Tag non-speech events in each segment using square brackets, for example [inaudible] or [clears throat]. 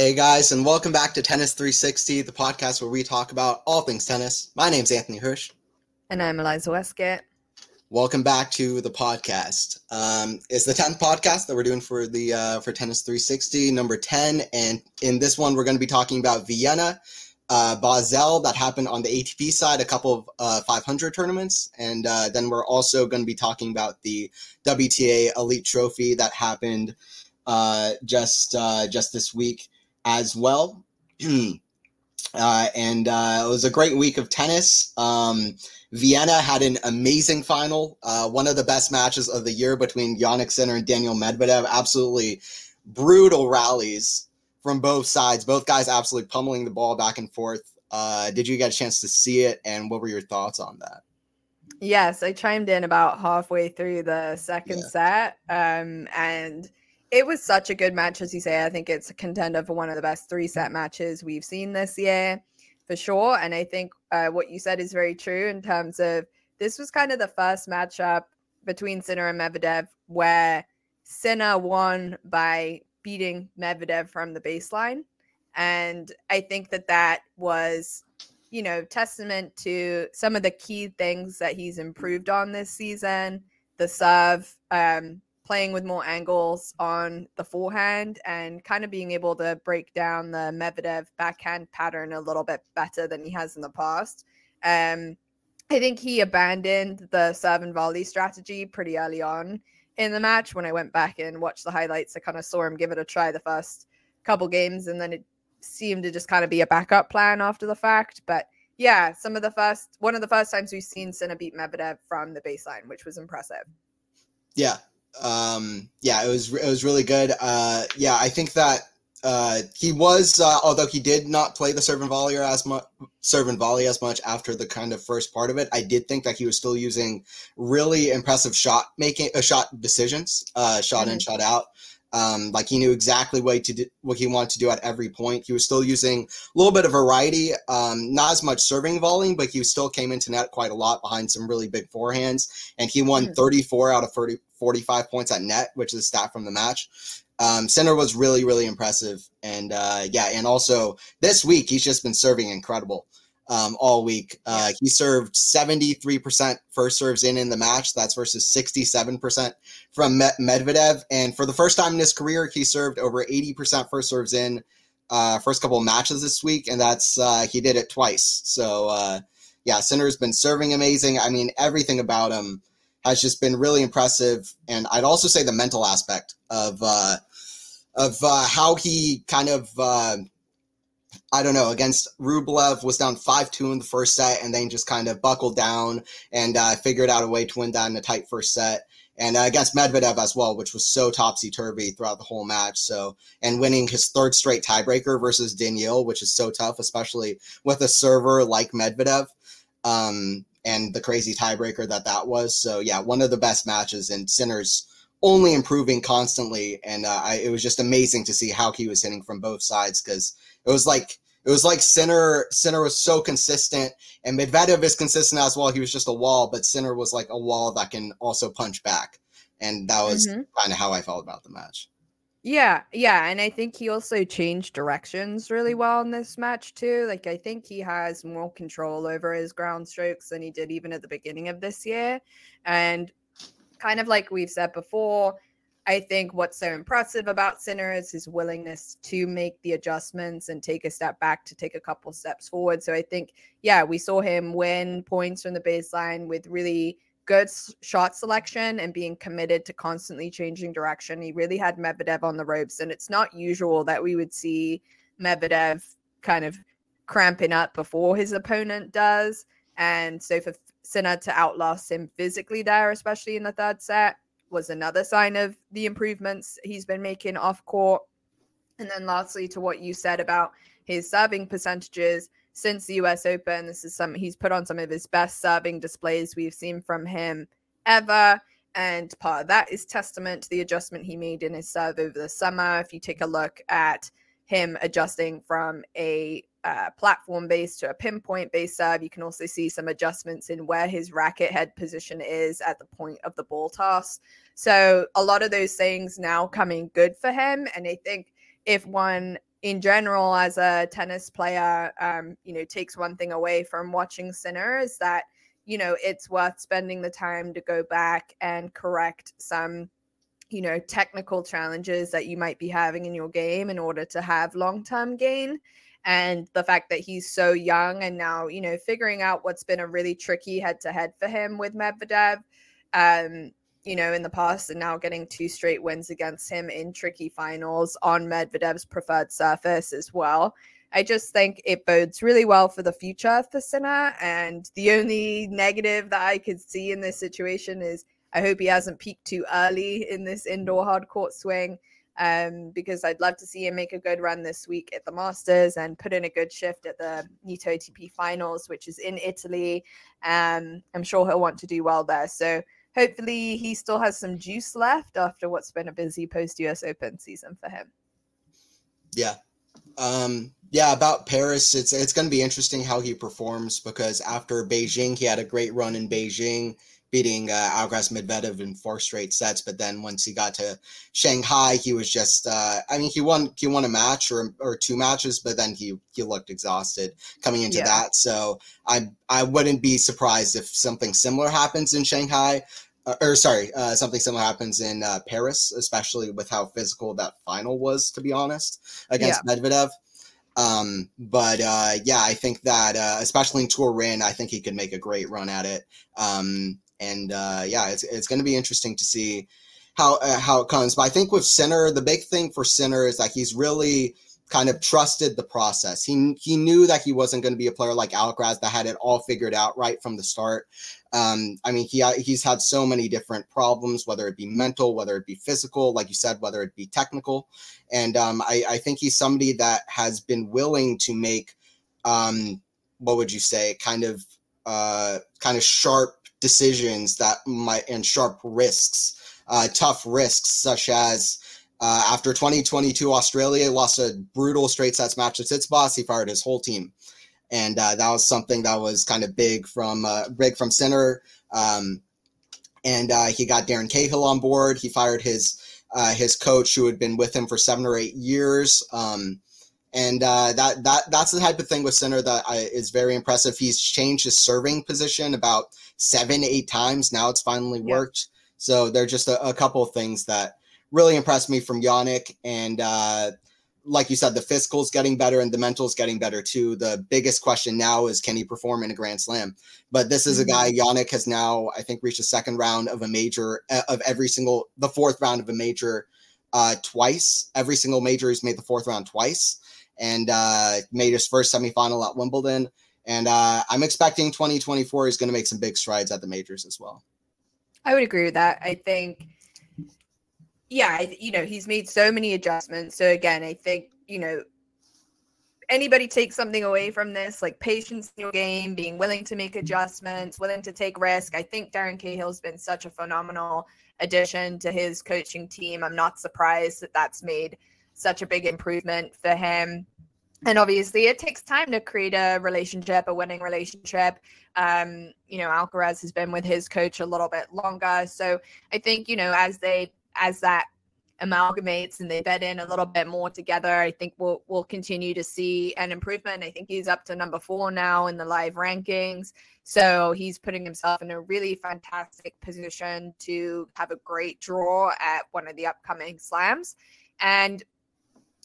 Hey guys, and welcome back to Tennis 360, the podcast where we talk about all things tennis. My name's Anthony Hirsch. And I'm Eliza Wastcoat. Welcome back to the podcast. Um, it's the 10th podcast that we're doing for the uh, for Tennis 360, number 10. And in this one, we're going to be talking about Vienna, uh, Basel, that happened on the ATP side, a couple of uh, 500 tournaments. And uh, then we're also going to be talking about the WTA Elite Trophy that happened uh, just uh, just this week as well. [clears throat] Uh, and uh, it was a great week of tennis. Um, Vienna had an amazing final, uh, one of the best matches of the year between Jannik Sinner and Daniel Medvedev. Absolutely brutal rallies from both sides. Both guys absolutely pummeling the ball back and forth. Uh, did you get a chance to see it, and what were your thoughts on that? Yes, I chimed in about halfway through the second yeah. set, um, and it was such a good match, as you say. I think it's a contender for one of the best three set matches we've seen this year, for sure. And I think uh, what you said is very true in terms of this was kind of the first matchup between Sinner and Medvedev where Sinner won by beating Medvedev from the baseline. And I think that that was, you know, testament to some of the key things that he's improved on this season. The serve, um, playing with more angles on the forehand and kind of being able to break down the Medvedev backhand pattern a little bit better than he has in the past. Um, I think he abandoned the serve and volley strategy pretty early on in the match. When I went back and watched the highlights, I kind of saw him give it a try the first couple games, and then it seemed to just kind of be a backup plan after the fact. But yeah, some of the first, one of the first times we've seen Sinner beat Medvedev from the baseline, which was impressive. Yeah, um, yeah, it was it was really good. Uh, yeah, I think that uh, he was, uh, although he did not play the serve and volley as much, serve and volley as much after the kind of first part of it. I did think that he was still using really impressive shot making, uh, shot decisions, uh, shot mm-hmm. in, shot out. Um, like he knew exactly what to do, what he wanted to do at every point. He was still using a little bit of variety, um, not as much serving volleying, but he still came into net quite a lot behind some really big forehands. And he won mm-hmm. 34 out of 30, 45 points at net, which is a stat from the match. Um, Sinner was really, really impressive. And uh, yeah, and also this week, he's just been serving incredible um, all week. Uh, he served 73% first serves in in the match. That's versus 67% from Medvedev. And for the first time in his career, he served over 80% first serves in uh, first couple of matches this week. And that's, uh, he did it twice. So, uh, yeah, Sinner's been serving amazing. I mean, everything about him has just been really impressive. And I'd also say the mental aspect of, uh, of uh, how he kind of I don't know, against Rublev was down 5 2 in the first set and then just kind of buckled down and uh, figured out a way to win that in a tight first set. And uh, against Medvedev as well, which was so topsy turvy throughout the whole match. So, and winning his third straight tiebreaker versus Daniil, which is so tough, especially with a server like Medvedev. Um, and the crazy tiebreaker that that was. So, yeah, one of the best matches, and Sinner's only improving constantly. And uh, I, it was just amazing to see how he was hitting from both sides because it was like it was like Sinner Sinner was so consistent, and Medvedev is consistent as well. He was just a wall, but Sinner was like a wall that can also punch back, and that was mm-hmm. kind of how I felt about the match. Yeah, yeah, and I think he also changed directions really well in this match too. Like I think he has more control over his ground strokes than he did even at the beginning of this year, and kind of like we've said before, I think what's so impressive about Sinner is his willingness to make the adjustments and take a step back to take a couple steps forward. So I think, yeah, we saw him win points from the baseline with really good shot selection and being committed to constantly changing direction. He really had Medvedev on the ropes, and it's not usual that we would see Medvedev kind of cramping up before his opponent does. And so for Sinner to outlast him physically there, especially in the third set, was another sign of the improvements he's been making off court. And then lastly, to what you said about his serving percentages since the US Open, this is some he's put on some of his best serving displays we've seen from him ever. And part of that is testament to the adjustment he made in his serve over the summer. If you take a look at him adjusting from a platform based to a pinpoint based serve. You can also see some adjustments in where his racket head position is at the point of the ball toss. So a lot of those things now coming good for him. And I think if one in general, as a tennis player, um, you know, takes one thing away from watching Sinner is that, you know, it's worth spending the time to go back and correct some, you know, technical challenges that you might be having in your game in order to have long term gain. And the fact that he's so young and now, you know, figuring out what's been a really tricky head to head for him with Medvedev. Um, you know, in the past, and now getting two straight wins against him in tricky finals on Medvedev's preferred surface as well. I just think it bodes really well for the future for Sinner. And the only negative that I could see in this situation is I hope he hasn't peaked too early in this indoor hard court swing. Um, because I'd love to see him make a good run this week at the Masters and put in a good shift at the Nitto ATP Finals, which is in Italy. Um, I'm sure he'll want to do well there. So hopefully he still has some juice left after what's been a busy post US Open season for him. Yeah. Um, yeah, about Paris, it's it's going to be interesting how he performs because after Beijing, he had a great run in Beijing beating uh, Alcaraz Medvedev in four straight sets. But then once he got to Shanghai, he was just uh, I mean he won he won a match or or two matches, but then he he looked exhausted coming into yeah. that. So I I wouldn't be surprised if something similar happens in Shanghai. Uh, or sorry, uh, something similar happens in uh, Paris, especially with how physical that final was. To be honest, against yeah. Medvedev. Um, but uh, yeah, I think that uh, especially in Turin, I think he could make a great run at it. Um, and uh, yeah, it's it's going to be interesting to see how uh, how it comes. But I think with Sinner, the big thing for Sinner is that he's really kind of trusted the process. He he knew that he wasn't going to be a player like Alcaraz that had it all figured out right from the start. Um, I mean, he he's had so many different problems, whether it be mental, whether it be physical, like you said, whether it be technical, and um, I, I think he's somebody that has been willing to make, um, what would you say, kind of uh, kind of sharp decisions that might and sharp risks, uh, tough risks, such as uh, after 2022 Australia lost a brutal straight sets match to Tsitsipas, he fired his whole team, and uh, that was something that was kind of big from uh, big from Sinner. Um, and uh, he got Darren Cahill on board. He fired his uh, his coach who had been with him for seven or eight years. Um, and uh, that that that's the type of thing with Sinner that I, is very impressive. He's changed his serving position about seven, eight times. Now it's finally worked. So there are just a, a, couple of things that really impressed me from Jannik. And uh, like you said, the physical's getting better and the mental's getting better too. The biggest question now is can he perform in a Grand Slam? But this is mm-hmm. a guy, Jannik has now, I think, reached the second round of a major, uh, of every single, the fourth round of a major uh, twice. Every single major he's made the fourth round twice and uh, made his first semifinal at Wimbledon. And uh, I'm expecting 2024 is going to make some big strides at the majors as well. I would agree with that. I think, yeah, you know, he's made so many adjustments. So again, I think, you know, anybody take something away from this, like patience in your game, being willing to make adjustments, willing to take risk. I think Darren Cahill's been such a phenomenal addition to his coaching team. I'm not surprised that that's made such a big improvement for him and obviously it takes time to create a relationship a winning relationship. Um you know alcaraz has been with his coach a little bit longer. So i think you know as they as that amalgamates and they bed in a little bit more together i think we'll we'll continue to see an improvement. I think he's up to number four now in the live rankings. So he's putting himself in a really fantastic position to have a great draw at one of the upcoming slams. And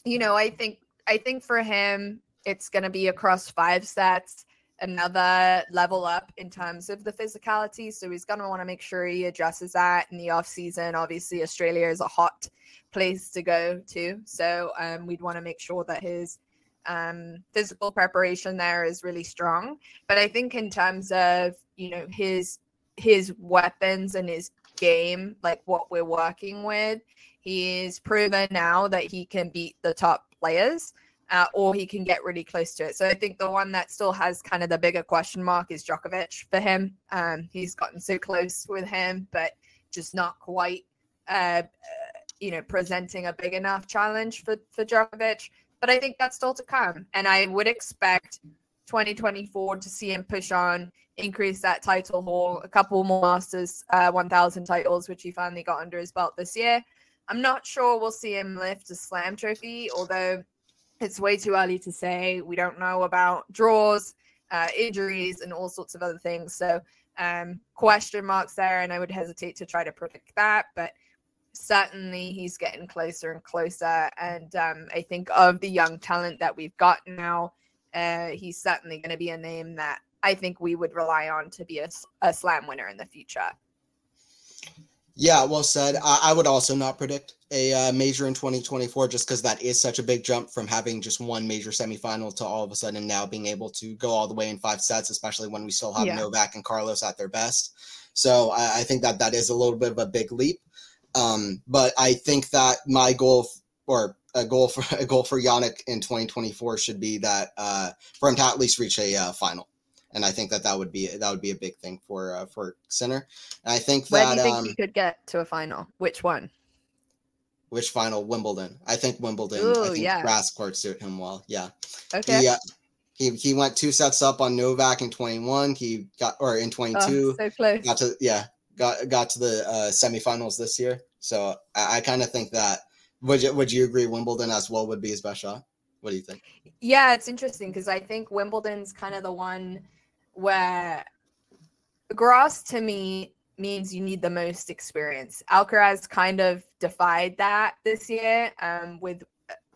you know i think I think for him, it's going to be across five sets, another level up in terms of the physicality. So he's going to want to make sure he addresses that in the off season. Obviously, Australia is a hot place to go to, so um, we'd want to make sure that his um, physical preparation there is really strong. But I think in terms of you know his his weapons and his game, like what we're working with, he's proven now that he can beat the top players. Uh, or he can get really close to it. So I think the one that still has kind of the bigger question mark is Djokovic for him. Um, he's gotten so close with him, but just not quite, uh, you know, presenting a big enough challenge for for Djokovic. But I think that's still to come, and I would expect 2024 to see him push on, increase that title haul, a couple more Masters uh, 1000 titles, which he finally got under his belt this year. I'm not sure we'll see him lift a slam trophy, although it's way too early to say. We don't know about draws, uh, injuries, and all sorts of other things. So, um, question marks there, and I would hesitate to try to predict that. But certainly, he's getting closer and closer. And um, I think of the young talent that we've got now, uh, he's certainly going to be a name that I think we would rely on to be a, a slam winner in the future. Yeah, well said. I, I would also not predict a uh, major in 2024 just because that is such a big jump from having just one major semifinal to all of a sudden now being able to go all the way in five sets, especially when we still have yeah. Novak and Carlos at their best. So I, I, think that that is a little bit of a big leap. Um, but I think that my goal f- or a goal for [laughs] a goal for Jannik in 2024 should be that uh, for him to at least reach a uh, final and I think that that would be that would be a big thing for uh, for Sinner. And I think that Where do you think um, he could get to a final? Which one? Which final? Wimbledon. I think Wimbledon. Ooh, I think yeah. grass court suit him well. Yeah. Okay. He, uh, he, he went two sets up on Novak in 21. He got or in 22. Oh, so close. Got to yeah got got to the uh, semifinals this year. So I, I kind of think that would you would you agree Wimbledon as well would be his best shot? What do you think? Yeah, it's interesting because I think Wimbledon's kind of the one where grass to me means you need the most experience. Alcaraz kind of defied that this year um, with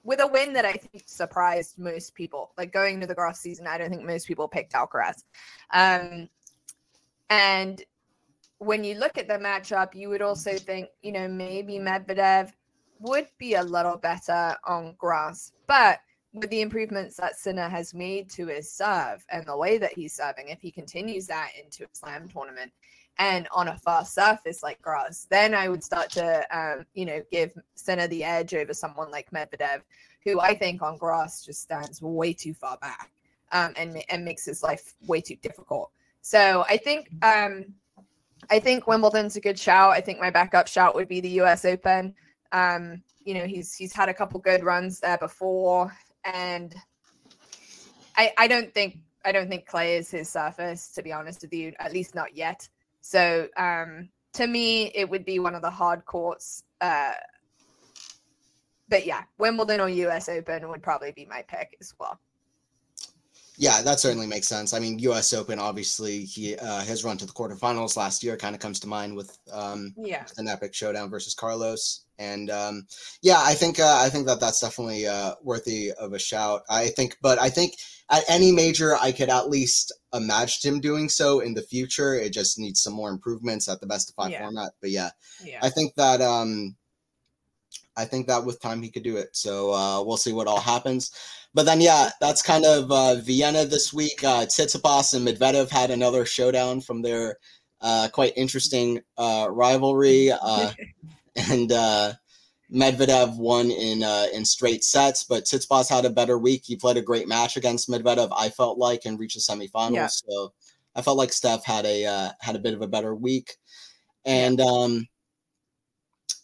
with a win that I think surprised most people. Like going to the grass season, I don't think most people picked Alcaraz. Um, and when you look at the matchup, you would also think, you know, maybe Medvedev would be a little better on grass. But with the improvements that Sinner has made to his serve and the way that he's serving, if he continues that into a slam tournament and on a fast surface like grass, then I would start to, um, you know, give Sinner the edge over someone like Medvedev, who I think on grass just stands way too far back um, and and makes his life way too difficult. So I think um, I think Wimbledon's a good shout. I think my backup shout would be the U.S. Open. Um, you know, he's he's had a couple good runs there before and I I don't think I don't think clay is his surface to be honest with you, at least not yet. So um, to me, it would be one of the hard courts. Uh, but yeah, Wimbledon or U.S. Open would probably be my pick as well. Yeah, that certainly makes sense. I mean, U.S. Open, obviously, he uh, his run to the quarterfinals last year kind of comes to mind with um, yeah an epic showdown versus Carlos, and um, yeah, I think uh, I think that that's definitely uh, worthy of a shout. I think, but I think at any major, I could at least imagine him doing so in the future. It just needs some more improvements at the best of five yeah. format. But yeah, yeah, I think that um, I think that with time he could do it. So uh, we'll see what all happens. But then, yeah, that's kind of uh, Vienna this week. Uh, Tsitsipas and Medvedev had another showdown from their uh, quite interesting uh, rivalry, uh, [laughs] and uh, Medvedev won in uh, in straight sets. But Tsitsipas had a better week. He played a great match against Medvedev. I felt like and reached the semifinals. Yeah. So I felt like Stef had a uh, had a bit of a better week, and. Um,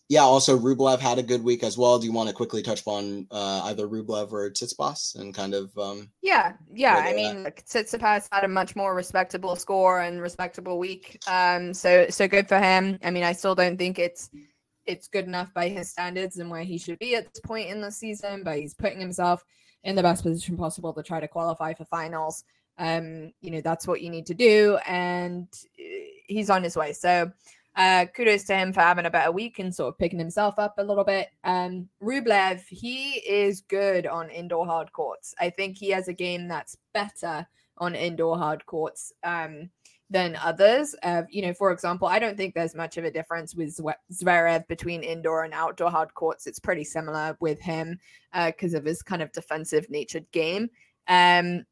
yeah, also Rublev had a good week as well. Do you want to quickly touch on uh, either Rublev or Tsitsipas and kind of? Um, yeah, yeah. I mean, Tsitsipas had a much more respectable score and respectable week. Um, so so good for him. I mean, I still don't think it's it's good enough by his standards and where he should be at this point in the season, but he's putting himself in the best position possible to try to qualify for finals. Um, you know, that's what you need to do, and uh, he's on his way. So uh, kudos to him for having a better week and sort of picking himself up a little bit. Um, Rublev, he is good on indoor hard courts. I think he has a game that's better on indoor hard courts um, than others. Uh, you know, for example, I don't think there's much of a difference with Zverev between indoor and outdoor hard courts. It's pretty similar with him because uh, of his kind of defensive natured game. Um,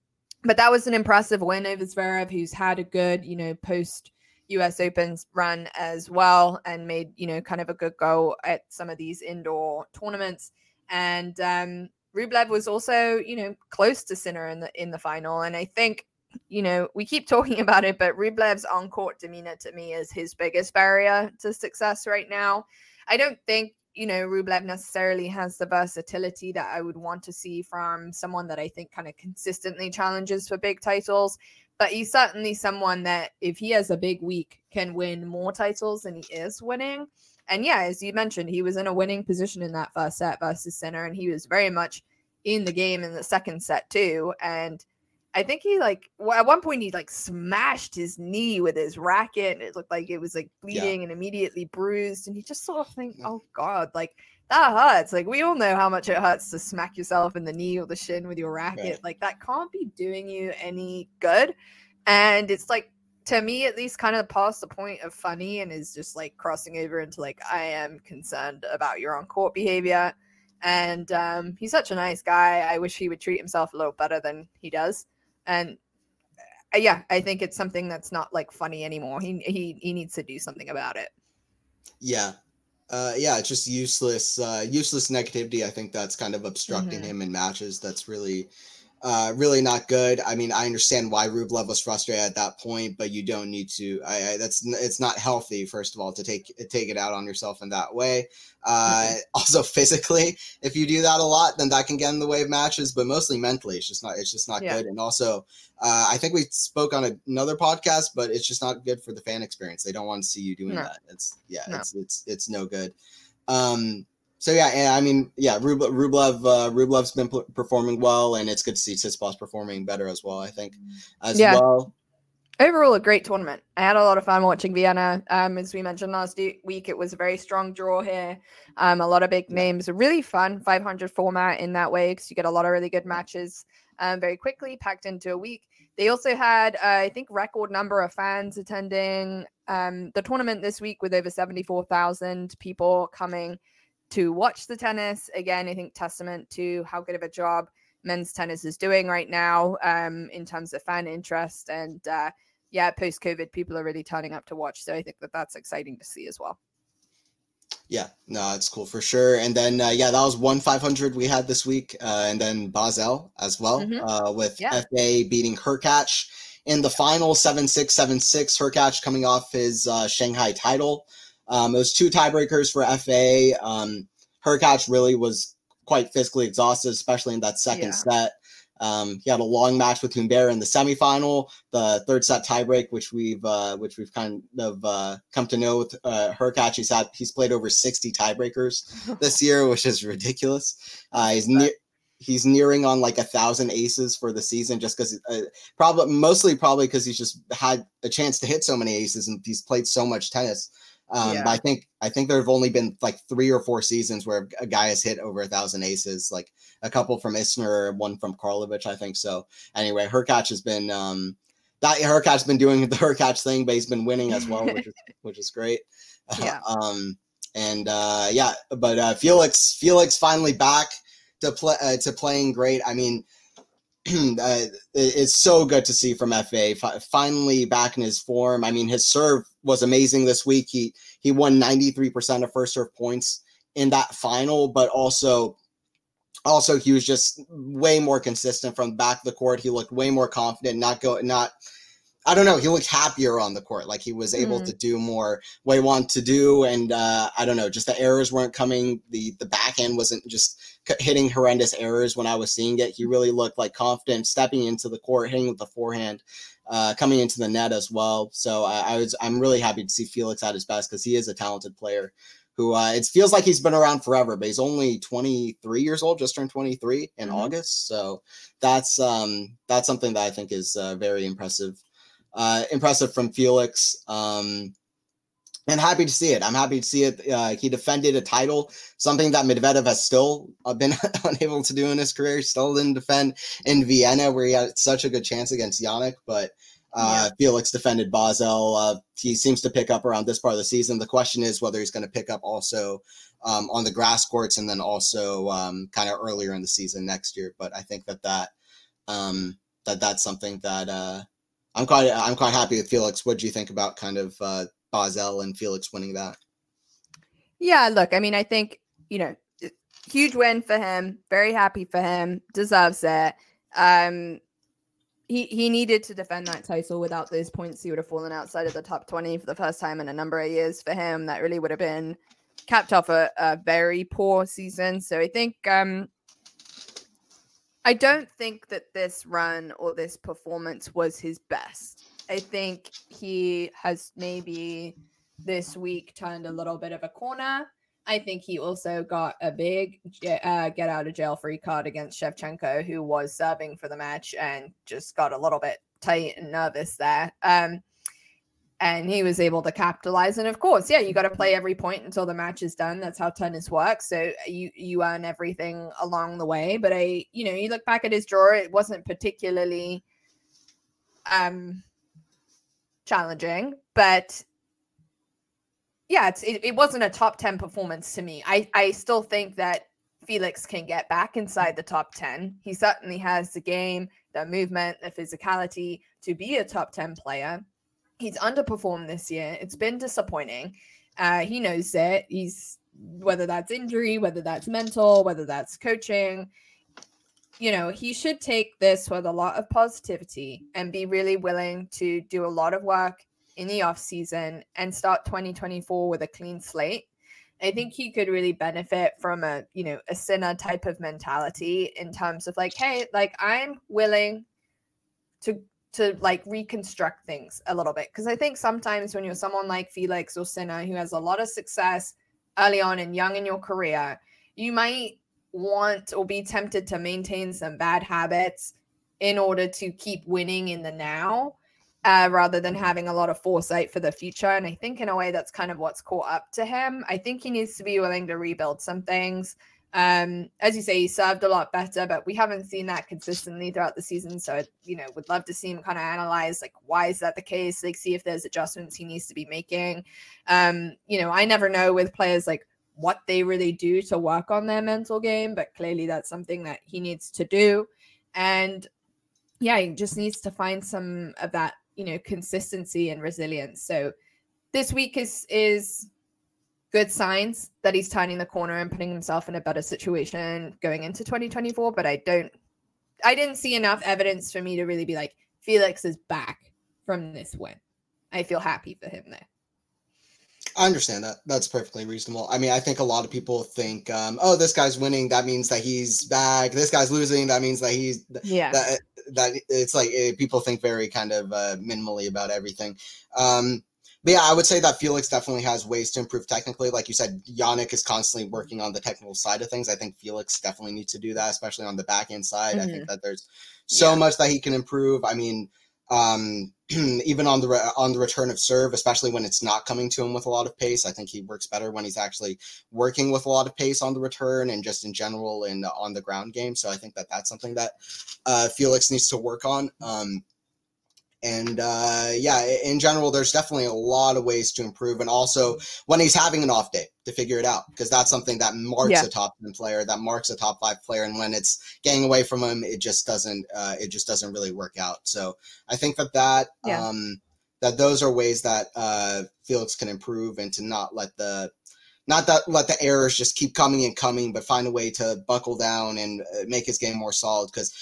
but that was an impressive win over Zverev, who's had a good, you know, post US Opens run as well and made, you know, kind of a good go at some of these indoor tournaments. And um, Rublev was also, you know, close to Sinner in the in the final. And I think, you know, we keep [laughs] talking about it, but Rublev's on-court demeanor to me is his biggest barrier to success right now. I don't think, you know, Rublev necessarily has the versatility that I would want to see from someone that I think kind of consistently challenges for big titles but he's certainly someone that if he has a big week can win more titles than he is winning and yeah as you mentioned he was in a winning position in that first set versus Sinner and he was very much in the game in the second set too. And I think he like well, at one point he like smashed his knee with his racket. It looked like it was like bleeding yeah. and immediately bruised. And you just sort of think, oh god, like that hurts. Like we all know how much it hurts to smack yourself in the knee or the shin with your racket. Right. Like that can't be doing you any good. And it's like to me at least kind of past the point of funny and is just like crossing over into like I am concerned about your on court behavior. And um, he's such a nice guy. I wish he would treat himself a little better than he does. And uh, yeah, I think it's something that's not like funny anymore. He he he needs to do something about it. Yeah. Uh, yeah, it's just useless, uh, useless negativity. I think that's kind of obstructing mm-hmm. him in matches. That's really, uh, really not good. I mean, I understand why Rublev was frustrated at that point, but you don't need to. I, I that's it's not healthy. First of all, to take take it out on yourself in that way. Uh, mm-hmm. Also, [laughs] physically, if you do that a lot, then that can get in the way of matches. But mostly mentally, it's just not. It's just not yeah. good. And also, uh, I think we spoke on another podcast, but it's just not good for the fan experience. They don't want to see you doing no. that. It's yeah, no. it's it's it's no good. Um, so yeah, I mean, yeah, Rublev, Rublev uh, Rublev's been p- performing well, and it's good to see Tsitsipas performing better as well. I think as yeah. well. Overall, a great tournament. I had a lot of fun watching Vienna. Um, as we mentioned last week, it was a very strong draw here. Um, a lot of big names. Really fun 500 format in that way because you get a lot of really good matches um, very quickly, packed into a week. They also had, uh, I think, record number of fans attending um, the tournament this week with over 74,000 people coming to watch the tennis. Again, I think testament to how good of a job men's tennis is doing right now um, in terms of fan interest. And uh, yeah, post COVID, people are really turning up to watch. So I think that that's exciting to see as well. Yeah, no, it's cool for sure. And then uh, yeah, that was one 500 we had this week, uh, and then Basel as well mm-hmm. uh, with yeah. FAA beating Hurkacz in the final seven six seven six. Hurkacz coming off his uh, Shanghai title. Um, it was two tiebreakers for FAA. Um, really was quite physically exhausted, especially in that second yeah. set. Um, he had a long match with Humbert in the semifinal, the third set tiebreak, which we've uh, which we've kind of uh, come to know with uh. He's had he's played over sixty tiebreakers [laughs] this year, which is ridiculous. Uh, he's near he's nearing on like a thousand aces for the season just because uh, probably mostly probably because he's just had a chance to hit so many aces and he's played so much tennis um, yeah. But I think I think there have only been like three or four seasons where a guy has hit over a thousand aces, like a couple from Isner, one from Karlovic, I think. So anyway, Hurkacz has been um, that Hurkacz has been doing [laughs] the Hurkacz thing, but he's been winning as well, which is [laughs] which is great. [laughs] Yeah. um, and uh, yeah, but uh, Felix Felix finally back to play uh, to playing great. I mean. [clears throat] uh, it's so good to see from FAA finally back in his form. I mean, his serve was amazing this week. He he won 93% of first serve points in that final, but also also he was just way more consistent from back of the court. He looked way more confident, not go not I don't know. He looked happier on the court, like he was able mm. to do more what he wanted to do, and uh, I don't know. Just the errors weren't coming. the The back end wasn't just hitting horrendous errors when I was seeing it. He really looked like confident, stepping into the court, hitting with the forehand, uh, coming into the net as well. So I, I was I'm really happy to see Felix at his best because he is a talented player. Who uh, it feels like he's been around forever, but he's only 23 years old, just turned 23 in mm-hmm. August. So that's um, that's something that I think is uh, very impressive uh, impressive from Felix. Um, and happy to see it. I'm happy to see it. Uh, he defended a title, something that Medvedev has still uh, been [laughs] unable to do in his career. Still didn't defend in Vienna, where he had such a good chance against Jannik. But uh, yeah. Felix defended Basel. Uh, he seems to pick up around this part of the season. The question is whether he's going to pick up also um, on the grass courts and then also um, kind of earlier in the season next year. But I think that that um, that that's something that uh, I'm quite I'm quite happy with Felix. What do you think about kind of uh, Basel and Felix winning that? Yeah, look, I mean, I think you know, huge win for him. Very happy for him. Deserves it. Um, he he needed to defend that title. Without those points, he would have fallen outside of the top twenty for the first time in a number of years for him. That really would have been capped off a, a very poor season. So I think um, I don't think that this run or this performance was his best. I think he has maybe this week turned a little bit of a corner. I think he also got a big uh, get out of jail free card against Shevchenko, who was serving for the match and just got a little bit tight and nervous there. Um, and he was able to capitalize. And of course, yeah, you got to play every point until the match is done. That's how tennis works. So you you earn everything along the way. But I, you know, you look back at his draw, it wasn't particularly um challenging, but yeah, it's, it, it wasn't a top 10 performance to me. I, I still think that Felix can get back inside the top 10. He certainly has the game, the movement, the physicality to be a top 10 player. He's underperformed this year. It's been disappointing. Uh, he knows it. He's whether that's injury, whether that's mental, whether that's coaching. You know, he should take this with a lot of positivity and be really willing to do a lot of work in the off season and start 2024 with a clean slate. I think he could really benefit from a, you know, a Sinner type of mentality in terms of like, hey, like I'm willing to to like reconstruct things a little bit. Because I think sometimes when you're someone like Felix or Sinner who has a lot of success early on and young in your career, you might want or be tempted to maintain some bad habits in order to keep winning in the now uh, rather than having a lot of foresight for the future. And I think in a way that's kind of what's caught up to him. I think he needs to be willing to rebuild some things. Um, as you say, he served a lot better, but we haven't seen that consistently throughout the season. So, you know, would love to see him kind of analyze like why is that the case? Like, see if there's adjustments he needs to be making. Um, you know, I never know with players like what they really do to work on their mental game, but clearly that's something that he needs to do. And yeah, he just needs to find some of that you know consistency and resilience so this week is is good signs that he's turning the corner and putting himself in a better situation going into 2024 but i don't i didn't see enough evidence for me to really be like felix is back from this win i feel happy for him there I understand that. That's perfectly reasonable. I mean, I think a lot of people think, um, "Oh, this guy's winning. That means that he's back. This guy's losing. That means that he's yeah." That, that it's like it, eh, people think very kind of uh, minimally about everything. Um, but yeah, I would say that Felix definitely has ways to improve technically. Like you said, Jannik is constantly working on the technical side of things. I think Felix definitely needs to do that, especially on the back end side. Mm-hmm. I think mm-hmm. that there's so yeah. much that he can improve. I mean, um, [clears throat] even on the re- on the return of serve, especially when it's not coming to him with a lot of pace. I think he works better when he's actually working with a lot of pace on the return and just in general in on the ground game. So I think that that's something that uh, Felix needs to work on. Um, and uh, yeah, in general, there's definitely a lot of ways to improve, and also when he's having an off day to figure it out, because that's something that marks yeah. a top ten player, that marks a top five player, and when it's getting away from him, it just doesn't, uh, it just doesn't really work out. So I think that that yeah. um, that those are ways that uh, Felix can improve, and to not let the not that let the errors just keep coming and coming, but find a way to buckle down and uh, make his game more solid because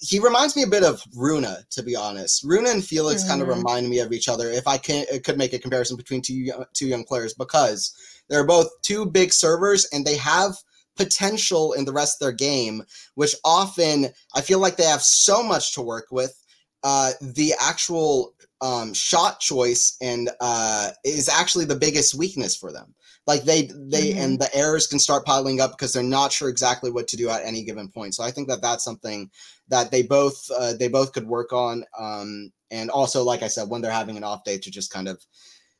he reminds me a bit of Rune, to be honest. Rune and Felix mm-hmm. kind of remind me of each other. If I can, could make a comparison between two two young players, because they're both two big servers and they have potential in the rest of their game, which often I feel like they have so much to work with. Uh, the actual um, shot choice and uh, is actually the biggest weakness for them. Like they they mm-hmm. and the errors can start piling up because they're not sure exactly what to do at any given point. So i think that that's something that they both uh, they both could work on um and also like i said when they're having an off day to just kind of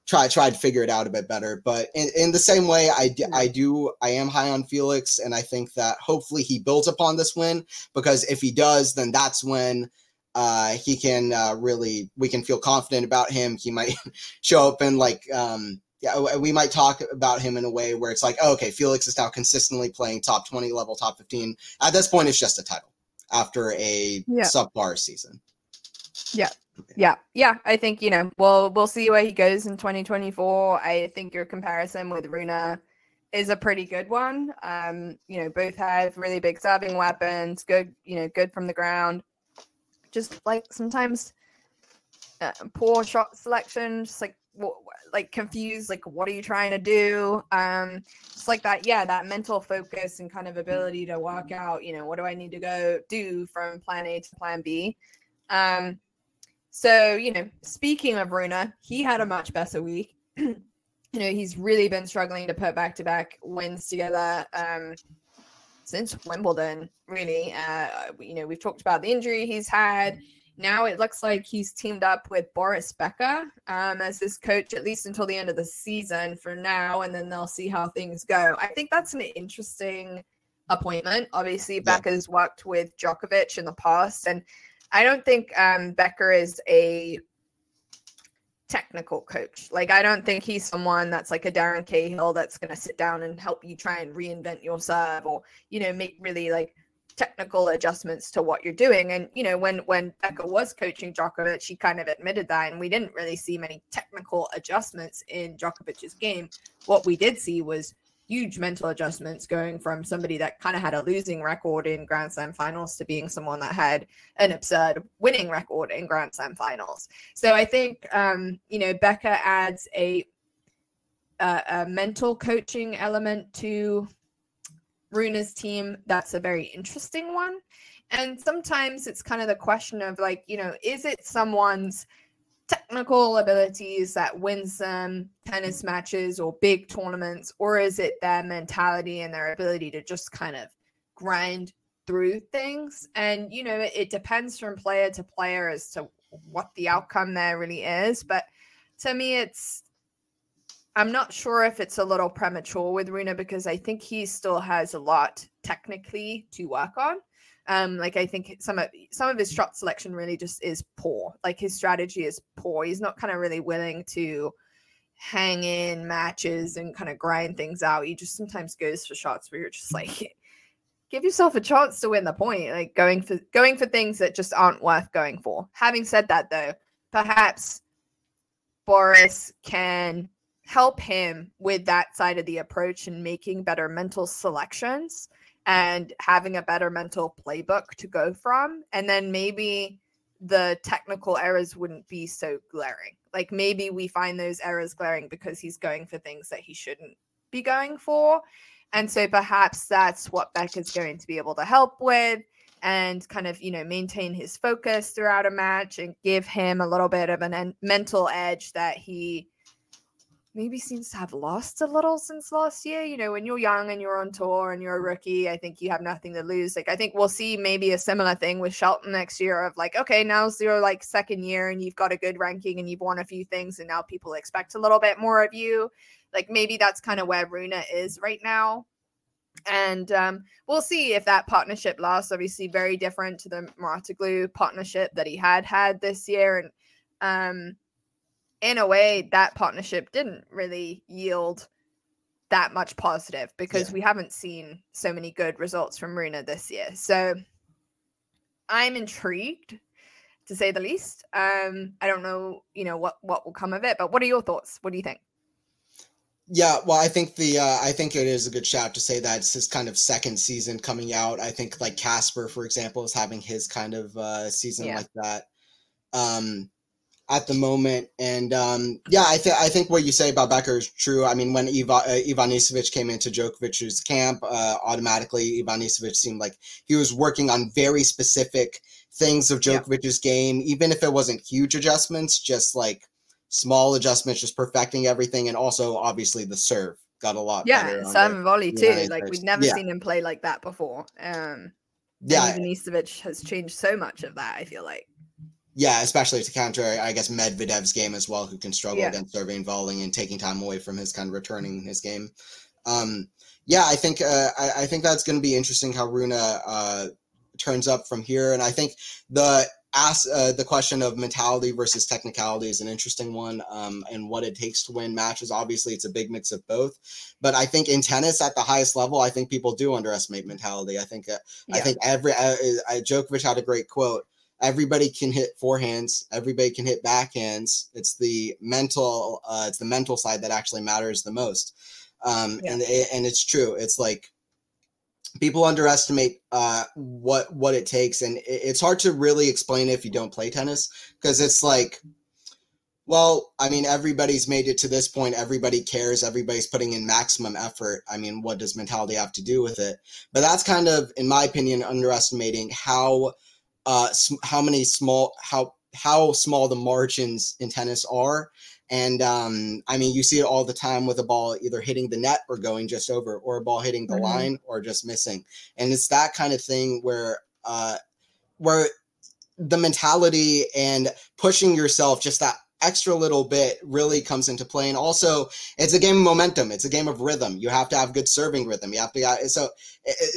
try try to figure it out a bit better. But in, in the same way I, d- I do i am high on felix and i think that hopefully he builds upon this win because if he does then that's when uh, he can uh, really we can feel confident about him he might [laughs] show up and like um, yeah, we might talk about him in a way where it's like, oh, okay, Felix is now consistently playing top 20 level, top 15. At this point, it's just a title after a yeah. subpar season. Yeah. Yeah. Yeah. I think, you know, we'll we'll see where he goes in 2024. I think your comparison with Rune is a pretty good one. Um, you know, both have really big serving weapons, good, you know, good from the ground. Just like sometimes uh, poor shot selection, just like what, like confused like what are you trying to do? Um just like that yeah that mental focus and kind of ability to walk out you know what do i need to go do from plan a to plan b? Um so you know speaking of rune he had a much better week. [clears throat] You know, he's really been struggling to put back to back wins together. Um, since Wimbledon, really. Uh, you know, we've talked about the injury he's had. Now it looks like he's teamed up with Boris Becker um, as his coach, at least until the end of the season for now, and then they'll see how things go. I think that's an interesting appointment. Obviously. Becker's worked with Djokovic in the past, and I don't think um, Becker is a technical coach. Like I don't think he's someone that's like a Darren Cahill that's going to sit down and help you try and reinvent your serve or you know make really like technical adjustments to what you're doing. And you know when when Becker was coaching Djokovic, she kind of admitted that, and we didn't really see many technical adjustments in Djokovic's game. What we did see was huge mental adjustments going from somebody that kind of had a losing record in Grand Slam finals to being someone that had an absurd winning record in Grand Slam finals. So I think, um, you know, Becker adds a, a, a mental coaching element to Rune's team. That's a very interesting one. And sometimes it's kind of the question of like, you know, is it someone's technical abilities that wins them tennis matches or big tournaments, or is it their mentality and their ability to just kind of grind through things? And, you know, it, it depends from player to player as to what the outcome there really is. But to me, it's, I'm not sure if it's a little premature with Rune because I think he still has a lot technically to work on. Um, like I think some of some of his shot selection really just is poor. Like his strategy is poor. He's not kind of really willing to hang in matches and kind of grind things out. He just sometimes goes for shots where you're just like, [laughs] give yourself a chance to win the point. Like going for going for things that just aren't worth going for. Having said that, though, perhaps Boris can help him with that side of the approach and making better mental selections and having a better mental playbook to go from. And then maybe the technical errors wouldn't be so glaring. Like maybe we find those errors glaring because he's going for things that he shouldn't be going for. And so perhaps that's what Beck is going to be able to help with and kind of, you know, maintain his focus throughout a match and give him a little bit of an en- mental edge that he maybe seems to have lost a little since last year. You know, when you're young and you're on tour and you're a rookie, I think you have nothing to lose. Like I think we'll see maybe a similar thing with Shelton next year of like, okay, now's your like second year and you've got a good ranking and you've won a few things and now people expect a little bit more of you. Like maybe that's kind of where Rune is right now. And um, we'll see if that partnership lasts. Obviously, very different to the Mouratoglou partnership that he had had this year. And um, in a way, that partnership didn't really yield that much positive because yeah. we haven't seen so many good results from Rune this year. So I'm intrigued to say the least. Um, I don't know, you know, what what will come of it, but what are your thoughts? What do you think? Yeah, well, I think the uh, I think it is a good shout to say that it's his kind of second season coming out. I think like Casper, for example, is having his kind of uh, season yeah. like that. Um, at the moment. And um, yeah, I think I think what you say about Becker is true. I mean, when Iva- uh, Ivanisevic came into Djokovic's camp, uh, automatically Ivanisevic seemed like he was working on very specific things of Djokovic's yeah. game, even if it wasn't huge adjustments, just like small adjustments, just perfecting everything, and also obviously the serve got a lot. Yeah, serve and volley too. Like we'd never yeah. seen him play like that before. Um, yeah, Ivanisevic has changed so much of that. I feel like. Yeah, especially to counter, I guess, Medvedev's game as well, who can struggle yeah. against serving and volleying and taking time away from his kind of returning his game. Um, yeah, I think uh, I, I, think that's going to be interesting how Rune uh, turns up from here, and I think the ask uh, the question of mentality versus technicality is an interesting one, um, and what it takes to win matches. Obviously, it's a big mix of both, but I think in tennis at the highest level, I think people do underestimate mentality. I think uh, yeah. I think every uh, uh Djokovic had a great quote everybody can hit forehands everybody can hit backhands. It's the mental uh, it's the mental side that actually matters the most. Um, yeah. and and it's true. It's like people underestimate uh, what what it takes. And it's hard to really explain if you don't play tennis because it's like well i mean everybody's made it to this point. Everybody cares. Everybody's putting in maximum effort. I mean what does mentality have to do with it? But that's kind of in my opinion underestimating how uh, how many small how how small the margins in tennis are And um, I mean, you see it all the time with a ball either hitting the net or going just over, or a ball hitting the mm-hmm. line or just missing. And it's that kind of thing where uh, where the mentality and pushing yourself just that extra little bit really comes into play. And also, it's a game of momentum. It's a game of rhythm. You have to have good serving rhythm. You have to. So,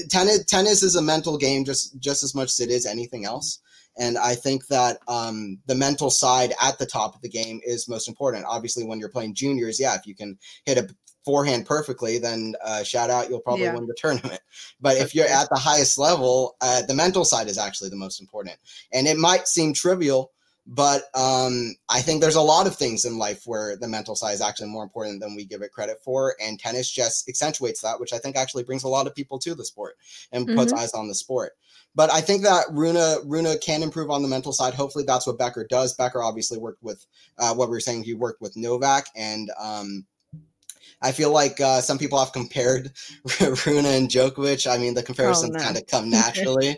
tennis tennis is a mental game just just as much as it is anything else. And I think that um, the mental side at the top of the game is most important. Obviously, when you're playing juniors, yeah, if you can hit a forehand perfectly, then uh, shout out, you'll probably yeah. win the tournament. But if you're at the highest level, uh, the mental side is actually the most important. And it might seem trivial, but um, I think there's a lot of things in life where the mental side is actually more important than we give it credit for. And tennis just accentuates that, which I think actually brings a lot of people to the sport and mm-hmm. puts eyes on the sport. But I think that Rune Rune can improve on the mental side. Hopefully, that's what Becker does. Becker obviously worked with uh, what we were saying. He worked with Novak, and um, I feel like uh, some people have compared [laughs] Rune and Djokovic. I mean, the comparisons oh, no. kind of come [laughs] naturally.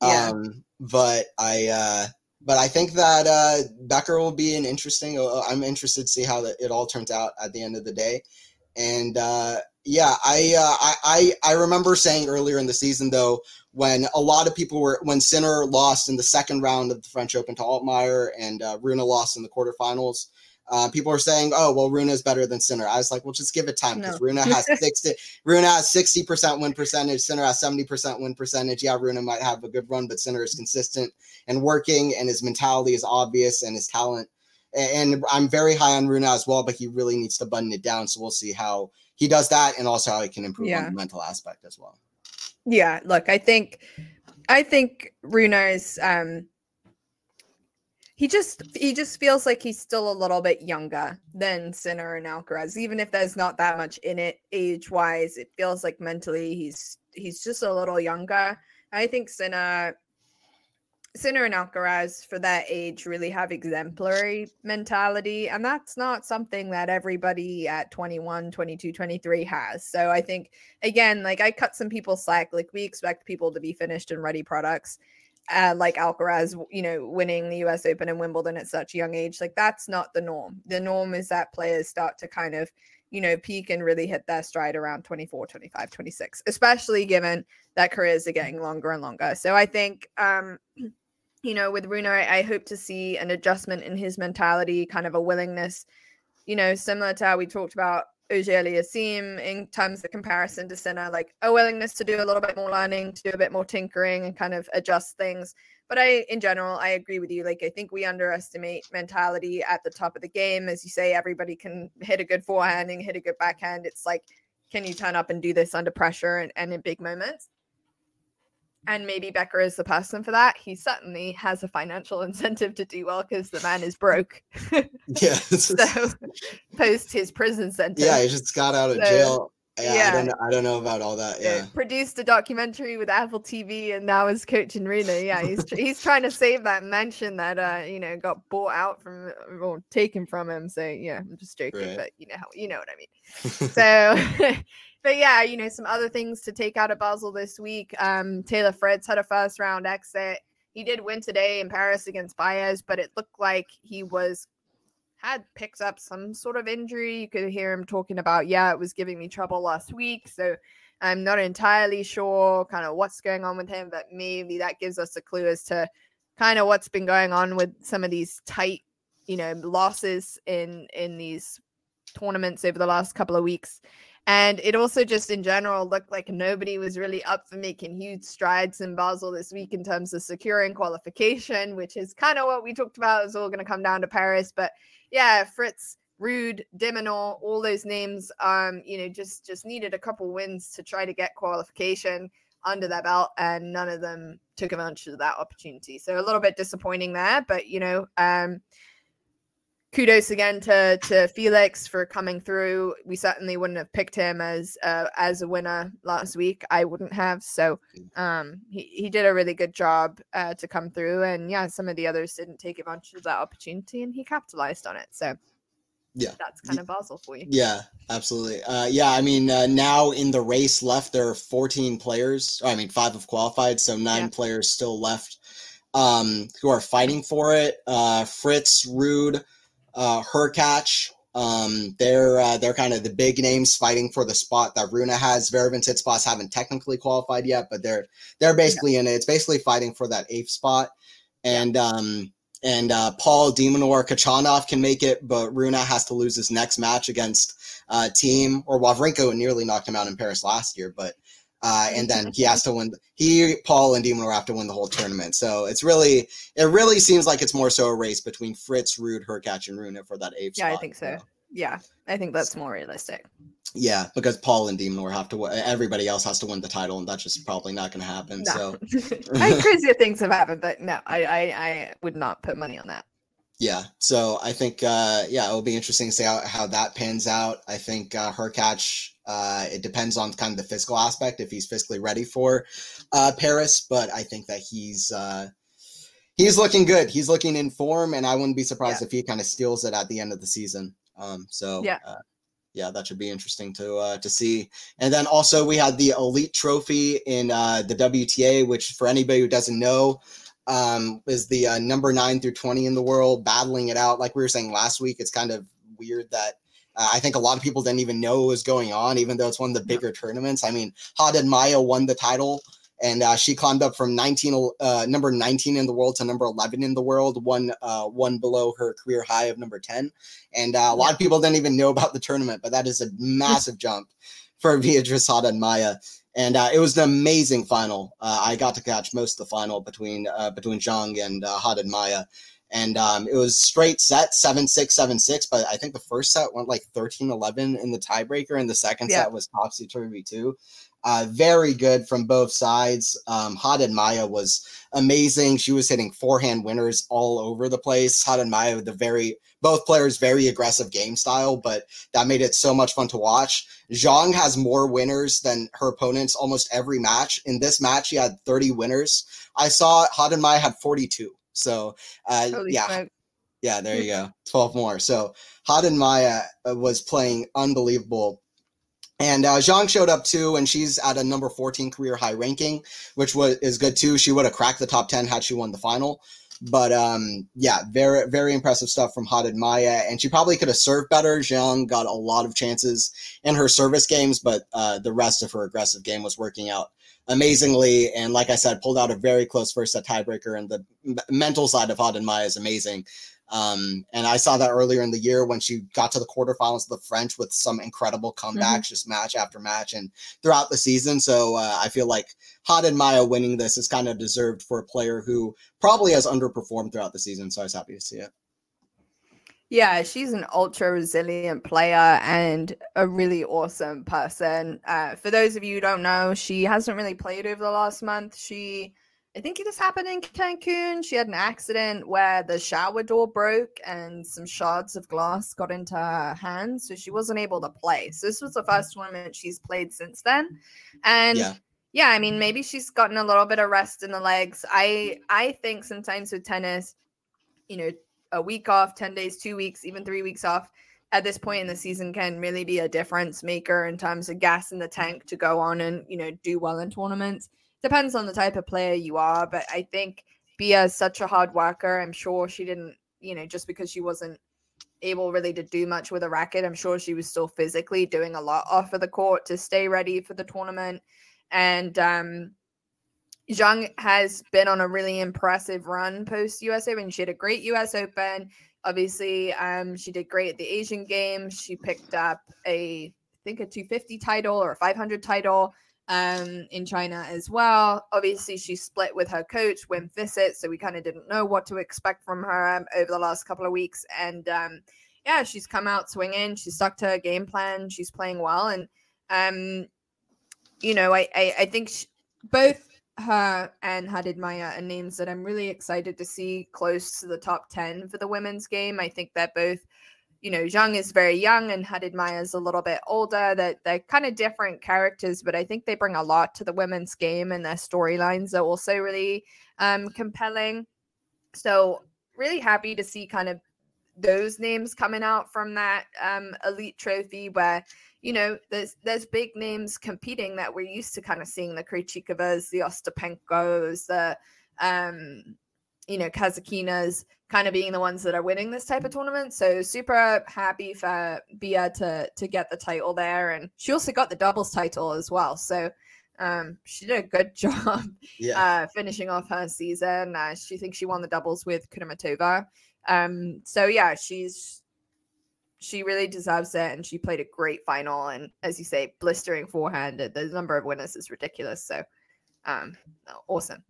yeah. Um, but I. Uh, but I think that uh, Becker will be an interesting. Uh, I'm interested to see how the, it all turns out at the end of the day. And uh, yeah, I, uh, I I remember saying earlier in the season though when a lot of people were when Sinner lost in the second round of the French Open to Altmaier and uh, Rune lost in the quarterfinals. Uh, people are saying, "Oh, well, Rune is better than Sinner." I was like, "Well, just give it time because no. Rune has [laughs] sixty. Rune has sixty percent win percentage. Sinner has seventy percent win percentage. Yeah, Rune might have a good run, but Sinner is consistent and working, and his mentality is obvious, and his talent. And I'm very high on Rune as well, but he really needs to button it down. So we'll see how he does that, and also how he can improve yeah. on the mental aspect as well. Yeah, look, I think, I think Rune is um he just he just feels like he's still a little bit younger than Sinner and Alcaraz. Even if there's not that much in it age wise, it feels like mentally he's he's just a little younger. I think Sinner Sinner and Alcaraz for that age really have exemplary mentality and that's not something that everybody at 21 22 23 has so i think again like i cut some people slack like we expect people to be finished and ready products uh, like Alcaraz, you know, winning the US Open and Wimbledon at such a young age. Like that's not the norm. The norm is that players start to kind of, you know, peak and really hit their stride around 24, 25, 26, especially given that careers are getting longer and longer. So I think, um, [clears throat] you know, with Rune, I, I hope to see an adjustment in his mentality, kind of a willingness, you know, similar to how we talked about Auger-Aliassime in terms of comparison to Sinner, like a willingness to do a little bit more learning, to do a bit more tinkering and kind of adjust things. But I, in general, I agree with you. Like, I think we underestimate mentality at the top of the game. As you say, everybody can hit a good forehand and hit a good backhand. It's like, can you turn up and do this under pressure and, and in big moments? And maybe Becker is the person for that. He certainly has a financial [laughs] incentive to do well because the man is broke. [laughs] yeah. [laughs] so post his prison sentence. Yeah, he just got out of so, jail. Yeah, yeah, I don't know. I don't know about all that. Yeah. Produced a documentary with Apple TV and now is coaching Rune. Yeah, he's he's trying to save that mansion that uh you know got bought out from or taken from him. So yeah, I'm just joking, right. but you know how you know what I mean. so but yeah, you know, some other things to take out of Basel this week. Um, Taylor Fritz had a first round exit. He did win today in Paris against Baez, but it looked like he was had picked up some sort of injury. You could hear him talking about, yeah, it was giving me trouble last week. So I'm not entirely sure kind of what's going on with him, but maybe that gives us a clue as to kind of what's been going on with some of these tight, you know, losses in in these tournaments over the last couple of weeks. And it also just in general looked like nobody was really up for making huge strides in Basel this week in terms of securing qualification, which is kind of what we talked about. It's all going to come down to Paris. But yeah, Fritz, Ruud, de Minaur, all those names, um, you know, just just needed a couple wins to try to get qualification under their belt, and none of them took advantage of that opportunity. So a little bit disappointing there, but you know, um, kudos again to to Felix for coming through. We certainly wouldn't have picked him as uh, as a winner last week. I wouldn't have. So um, he he did a really good job uh, to come through, and yeah, some of the others didn't take advantage of that opportunity, and he capitalized on it. So yeah, that's kind of Basel for you. Yeah, absolutely. Uh, yeah, I mean, uh, now in the race left, there are 14 players. I mean, five have qualified, so nine yeah. players still left um, who are fighting for it. Uh, Fritz, Ruud. Uh, Hurkacz. Um, they're uh, they're kind of the big names fighting for the spot that Rune has. Vera and Tsitsipas haven't technically qualified yet, but they're they're basically yeah. in it. It's basically fighting for that eighth spot. And um, and uh, Paul de Minaur Khachanov can make it, but Rune has to lose his next match against uh, Thiem or Wawrinka nearly knocked him out in Paris last year, but uh, and then he has to win. He, Paul, and Demon have to win the whole tournament. So it's really, it really seems like it's more so a race between Fritz, Ruud, Hurkacz, and Rune for that eighth yeah, spot. I think so. Yeah, I think that's more realistic. Yeah, because Paul and Demon have to. Everybody else has to win the title, and that's just probably not going to happen. No. So, [laughs] crazier things have happened, but no, I, I, I would not put money on that. Yeah, so I think uh, yeah, it will be interesting to see how, how that pans out. I think uh, Hurkacz uh, it depends on kind of the physical aspect if he's physically ready for uh, Paris, but I think that he's uh, he's looking good. He's looking in form, and I wouldn't be surprised yeah. if he kind of steals it at the end of the season. Um, so yeah. Uh, yeah, that should be interesting to uh, to see. And then also we had the Elite Trophy in uh, the WTA, which for anybody who doesn't know, um, is the uh, number nine through twenty in the world battling it out. Like we were saying last week, it's kind of weird that uh, I think a lot of people didn't even know what was going on, even though it's one of the bigger tournaments. I mean, Haddad Maia won the title and uh, she climbed up from 19 uh, number 19 in the world to number 11 in the world one uh, one below her career high of number 10 and uh, a lot of people didn't even know about the tournament but that is a [laughs] massive jump for beatrice haddad Maia. and uh, it was an amazing final. Uh, i got to catch most of the final between between zheng and uh, haddad maia and um, it was straight set 7 6 7 6 but i think the first set went like 13 11 in the tiebreaker and the second yeah. set was topsy turvy too uh, very good from both sides. Um, Haddad Maia was amazing. She was hitting forehand winners all over the place. Haddad Maia, the very both players very aggressive game style, but that made it so much fun to watch. Zheng has more winners than her opponents almost every match. In this match, she had 30 winners. I saw Haddad Maia had 42. So uh, yeah. Smoke. Yeah, there you [laughs] go. 12 more. So Haddad Maia uh, was playing unbelievable and uh, Zheng showed up too, and she's at a number 14 career high ranking, which was is good too. She would have cracked the top 10 had she won the final. But um, yeah, very very impressive stuff from Haddad Maia, and she probably could have served better. Zheng got a lot of chances in her service games, but uh, the rest of her aggressive game was working out amazingly. And like I said, pulled out a very close first set tiebreaker, and the mental side of Haddad Maia is amazing. Um, and I saw that earlier in the year when she got to the quarterfinals of the French with some incredible comebacks, mm-hmm. just match after match, and throughout the season. So uh, I feel like Haddad Maia winning this is kind of deserved for a player who probably has underperformed throughout the season. So I was happy to see it. Yeah, she's an ultra resilient player and a really awesome person. Uh, for those of you who don't know, she hasn't really played over the last month. She I think it just happened in Cancun. She had an accident where the shower door broke and some shards of glass got into her hands, so she wasn't able to play. So this was the first tournament she's played since then, and yeah. yeah, I mean maybe she's gotten a little bit of rest in the legs. I I think sometimes with tennis, you know, a week off, ten days, two weeks, even three weeks off at this point in the season can really be a difference maker in terms of gas in the tank to go on and you know do well in tournaments depends on the type of player you are, but I think Bia is such a hard worker. I'm sure she didn't, you know, just because she wasn't able really to do much with a racket, I'm sure she was still physically doing a lot off of the court to stay ready for the tournament. And um Zheng has been on a really impressive run post US Open. She had a great US Open. Obviously, um, she did great at the Asian Games. She picked up a, I think, a 250 title or a 500 title um, in China as well. Obviously, she split with her coach, Wim Fissette, so we kind of didn't know what to expect from her um, over the last couple of weeks. And um, yeah, she's come out swinging. She stuck to her game plan. She's playing well, and um, you know, I I, I think she, both her and Haddad Maia are names that I'm really excited to see close to the top ten for the women's game. I think they're both you know, Zheng is very young and Haddad Maia is a little bit older. That they're, they're kind of different characters, but I think they bring a lot to the women's game and their storylines are also really um, compelling. So really happy to see kind of those names coming out from that um, elite trophy where you know there's there's big names competing that we're used to kind of seeing the Krejcikovas, the Ostapenkos, the um you know, Kasatkina's kind of being the ones that are winning this type of tournament. So super happy for Bia to to get the title there, and she also got the doubles title as well. So um, she did a good [laughs] job yeah. uh, finishing off her season. Uh, she thinks she won the doubles with Kudermetova. Um, so yeah, she's she really deserves it, and she played a great final. And as you say, blistering forehand. The number of winners is ridiculous. So um, awesome.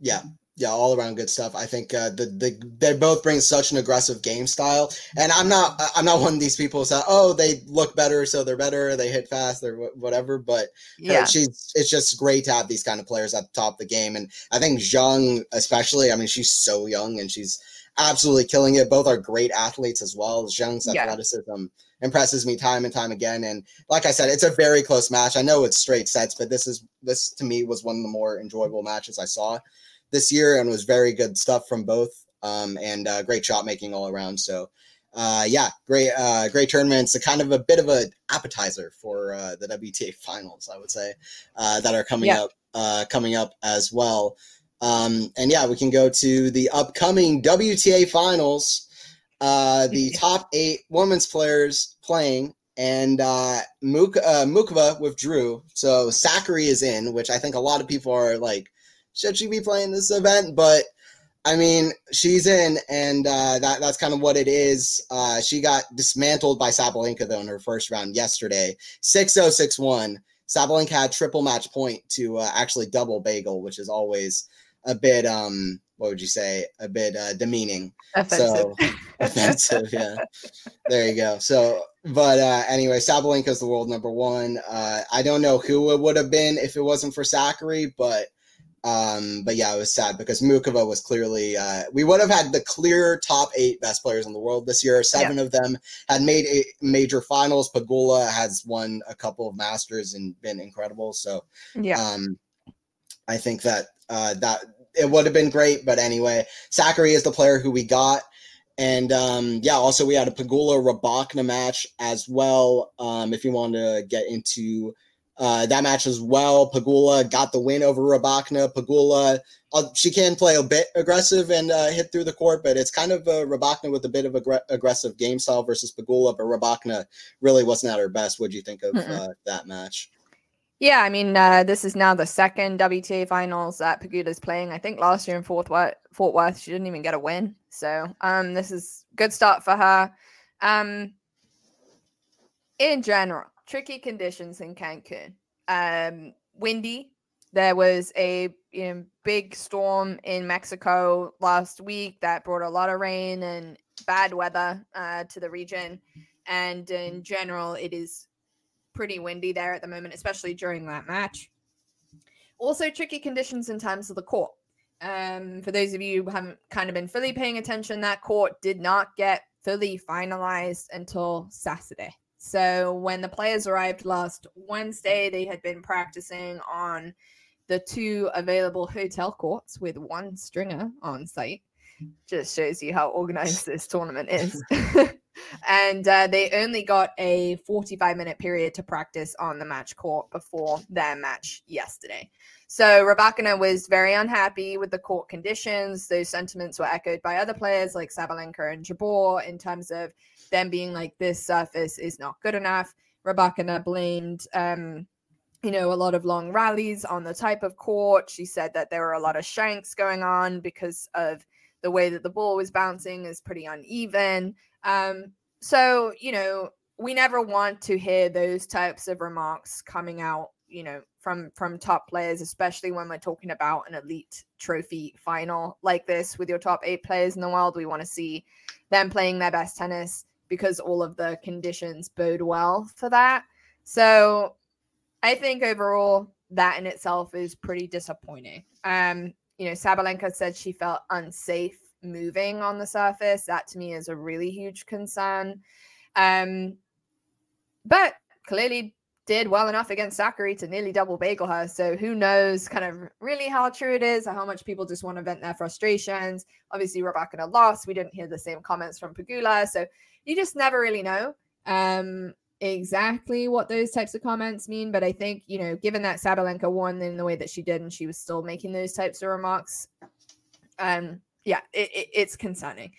Yeah, yeah, all around good stuff. I think uh, the the they both bring such an aggressive game style, and I'm not I'm not one of these people who say, oh, they look better, so they're better, they hit fast, or whatever. But yeah, she's it's just great to have these kind of players at the top of the game, and I think Zheng especially. I mean, she's so young and she's absolutely killing it. Both are great athletes as well. Zheng's yeah. athleticism impresses me time and time again, and like I said, it's a very close match. I know it's straight sets, but this is this to me was one of the more enjoyable matches I saw this year and was very good stuff from both um, and uh, great shot making all around. So, uh, yeah, great, uh, great tournaments. A kind of a bit of an appetizer for uh, the WTA finals, I would say, uh, that are coming yeah. up, uh, coming up as well. Um, and yeah, we can go to the upcoming WTA finals. Uh, the [laughs] top eight women's players playing, and uh, Muk- uh, Muchova withdrew. So Sakkari is in, which I think a lot of people are like should she be playing this event? But I mean, she's in, and uh, that that's kind of what it is. Uh, she got dismantled by Sabalenka though in her first round yesterday, 6-0, 6-1. Sabalenka had triple match point to uh, actually double bagel, which is always a bit um what would you say a bit uh, demeaning offensive. so [laughs] [laughs] offensive yeah there you go so but uh anyway Sabalenka's the world number one uh i don't know who it would have been if it wasn't for Sakkari but um, but yeah, it was sad because Muchova was clearly uh, we would have had the clear top eight best players in the world this year. Seven yeah. of them had made a major finals. pegula has won a couple of masters and been incredible. So yeah, um, I think that uh, that it would have been great. But anyway, Sakkari is the player who we got. And um, yeah, also we had a Pegula Rybakina match as well. Um, if you want to get into uh, that match as well. Pegula got the win over Rybakina. Pegula, uh, she can play a bit aggressive and uh, hit through the court, but it's kind of uh, Rybakina with a bit of aggr- aggressive game style versus Pegula. But Rybakina really wasn't at her best. What do you think of uh, that match? Yeah, I mean, uh, this is now the second WTA finals that Pegula's playing. I think last year in Fort Worth, Fort Worth, she didn't even get a win. So um, this is good start for her. Um, in general, tricky conditions in Cancun. Um, windy. There was a you know, big storm in Mexico last week that brought a lot of rain and bad weather uh, to the region. And in general, it is pretty windy there at the moment, especially during that match. Also, tricky conditions in terms of the court. Um, for those of you who haven't kind of been fully paying attention, that court did not get fully finalized until Saturday. So when the players arrived last Wednesday, they had been practicing on the two available hotel courts with one stringer on site. Just shows you how organized [laughs] this tournament is. [laughs] and uh, they only got a 45 minute period to practice on the match court before their match yesterday. So Rybakina was very unhappy with the court conditions. Those sentiments were echoed by other players like Sabalenka and Jabeur in terms of them being like this surface is not good enough. Rybakina blamed um, you know, a lot of long rallies on the type of court. She said that there were a lot of shanks going on because of the way that the ball was bouncing is pretty uneven. Um, so, you know, we never want to hear those types of remarks coming out, you know, from from top players, especially when we're talking about an elite trophy final like this with your top eight players in the world. We want to see them playing their best tennis because all of the conditions bode well for that. So I think overall that in itself is pretty disappointing. Um, you know, Sabalenka said she felt unsafe moving on the surface. That to me is a really huge concern. Um, but clearly did well enough against Sakkari to nearly double bagel her. So who knows kind of really how true it is or how much people just want to vent their frustrations. Obviously, Rybakina lost. We didn't hear the same comments from Pegula. So you just never really know um, exactly what those types of comments mean. But I think, you know, given that Sabalenka won in the way that she did and she was still making those types of remarks, Um, yeah, it, it, it's concerning.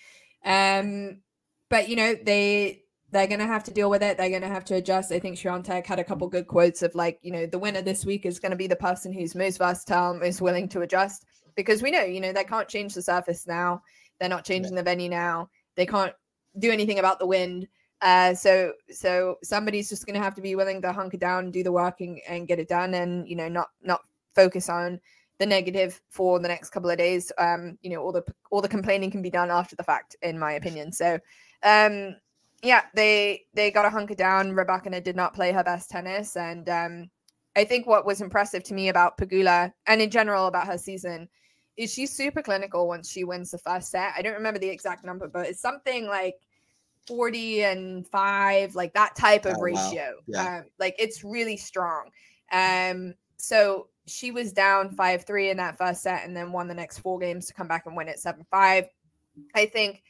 Um, but you know they they're gonna have to deal with it. They're gonna have to adjust. I think Swiatek had a couple good quotes of like, you know, the winner this week is gonna be the person who's most versatile, most willing to adjust. Because we know, you know, they can't change the surface now. They're not changing the venue now. They can't do anything about the wind. Uh, so so somebody's just gonna have to be willing to hunker down, do the work, and, and get it done, and you know, not not focus on the negative for the next couple of days. Um, you know, all the all the complaining can be done after the fact, in my opinion. So, um, yeah, they they got to hunker down. Rybakina did not play her best tennis, and um, I think what was impressive to me about Pegula and in general about her season is she's super clinical once she wins the first set. I don't remember the exact number, but it's something like 40 and 5 like that type of oh, ratio wow. yeah. um, like it's really strong um so she was down 5 3 in that first set and then won the next four games to come back and win it 7 5. I think,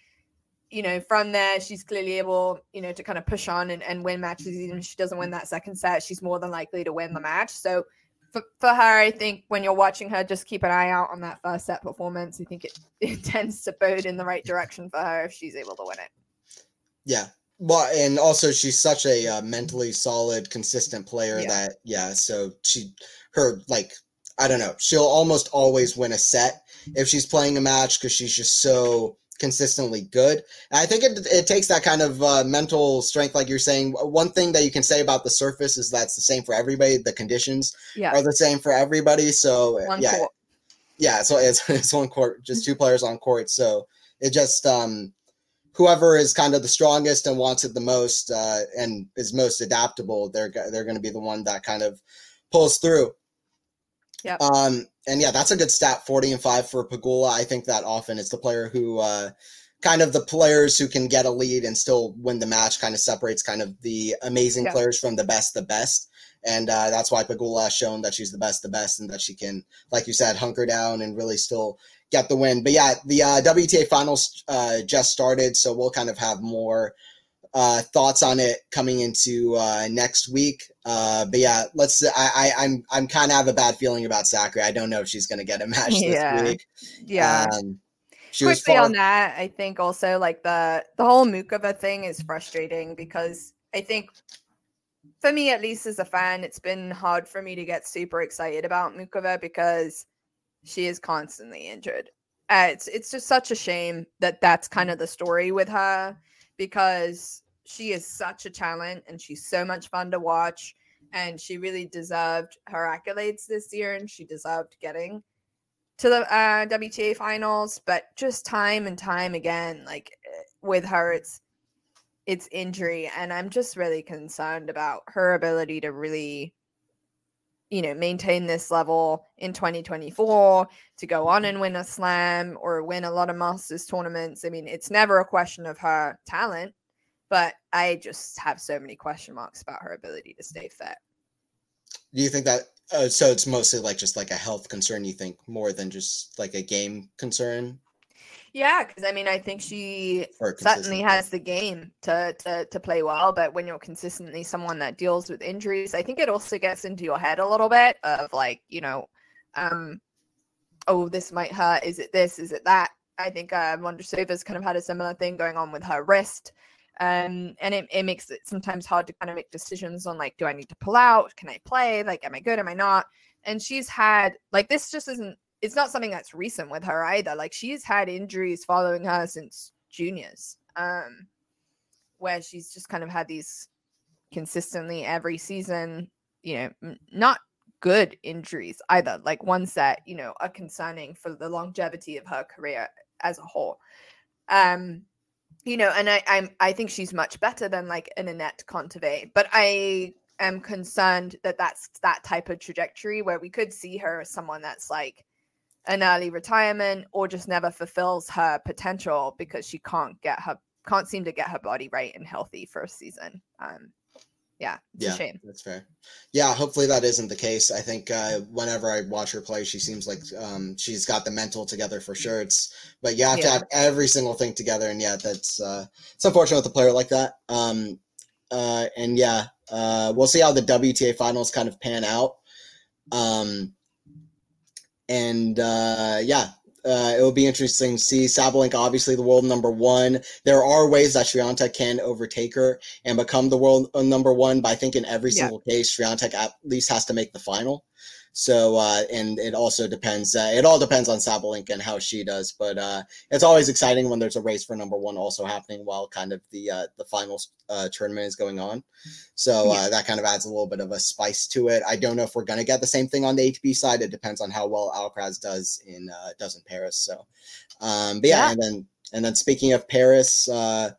you know, from there, she's clearly able, you know, to kind of push on and, and win matches. Even if she doesn't win that second set, she's more than likely to win the match. So for, for her, I think when you're watching her, just keep an eye out on that first set performance. I think it, [laughs] it tends to bode in the right direction for her if she's able to win it. Yeah, well, and also she's such a uh, mentally solid, consistent player yeah. that yeah. So she her like I don't know. She'll almost always win a set if she's playing a match because she's just so consistently good. And I think it, it takes that kind of uh, mental strength, like you're saying. One thing that you can say about the surface is that's the same for everybody. The conditions yeah. are the same for everybody. So one yeah, court. yeah. So it's [laughs] it's one court, just two players on court. So it just um, whoever is kind of the strongest and wants it the most uh, and is most adaptable, they're they're going to be the one that kind of pulls through. Yeah. Um, and yeah, that's a good stat 40 and 5 for Pegula. I think that often it's the player who uh, kind of the players who can get a lead and still win the match kind of separates kind of the amazing yeah. players from the best the best. And uh, that's why Pegula has shown that she's the best the best and that she can, like you said, hunker down and really still get the win. But yeah, the uh, WTA finals uh, just started, so we'll kind of have more uh, thoughts on it coming into uh, next week. Uh, but yeah, let's. I, I am I'm, I'm kind of have a bad feeling about Sakkari. I don't know if she's going to get a match yeah. this week. Yeah. Um, she Quickly on that, I think also like the the whole Muchova thing is frustrating because I think for me at least as a fan, it's been hard for me to get super excited about Muchova because she is constantly injured. Uh, it's it's just such a shame that that's kind of the story with her because she is such a talent and she's so much fun to watch and she really deserved her accolades this year and she deserved getting to the uh, WTA finals but just time and time again like eh, with her it's it's injury and I'm just really concerned about her ability to really you know maintain this level in 2024 to go on and win a slam or win a lot of masters tournaments i mean it's never a question of her talent but I just have so many question marks about her ability to stay fit. Do you think that? Uh, so it's mostly like just like a health concern. You think more than just like a game concern? Yeah, because I mean, I think she certainly has the game to, to to play well. But when you're consistently someone that deals with injuries, I think it also gets into your head a little bit of like, you know, um, oh, this might hurt. Is it this? Is it that? I think uh, Vondrousova's kind of had a similar thing going on with her wrist um and it, it makes it sometimes hard to kind of make decisions on like do i need to pull out can i play like am i good am i not and she's had like this just isn't it's not something that's recent with her either like she's had injuries following her since juniors um where she's just kind of had these consistently every season you know not good injuries either like ones that you know are concerning for the longevity of her career as a whole. Um you know, and I I'm I think she's much better than like an Anett Kontaveit, but I am concerned that that's that type of trajectory where we could see her as someone that's like an early retirement or just never fulfills her potential because she can't get her can't seem to get her body right and healthy for a season. Um, yeah, it's yeah, a shame. That's fair. Yeah, hopefully that isn't the case. I think uh, whenever I watch her play, she seems like um, she's got the mental together for sure. It's but you have yeah. to have every single thing together, and yeah, that's uh, it's unfortunate with a player like that. Um, uh, and yeah, uh, we'll see how the WTA finals kind of pan out. Um, and uh, yeah, uh, it will be interesting to see Sabalenka, obviously the world number one. There are ways that Swiatek can overtake her and become the world uh, number one, but I think in every yeah. single case, Swiatek at least has to make the final. So, uh, and it also depends. Uh, it all depends on Sabalenka and how she does. But uh, it's always exciting when there's a race for number one also happening while kind of the uh, the final uh, tournament is going on. So uh, yeah. that kind of adds a little bit of a spice to it. I don't know if we're gonna get the same thing on the ATP side. It depends on how well Alcaraz does in uh, does in Paris. So, um, but yeah, yeah, and then and then speaking of Paris. Uh,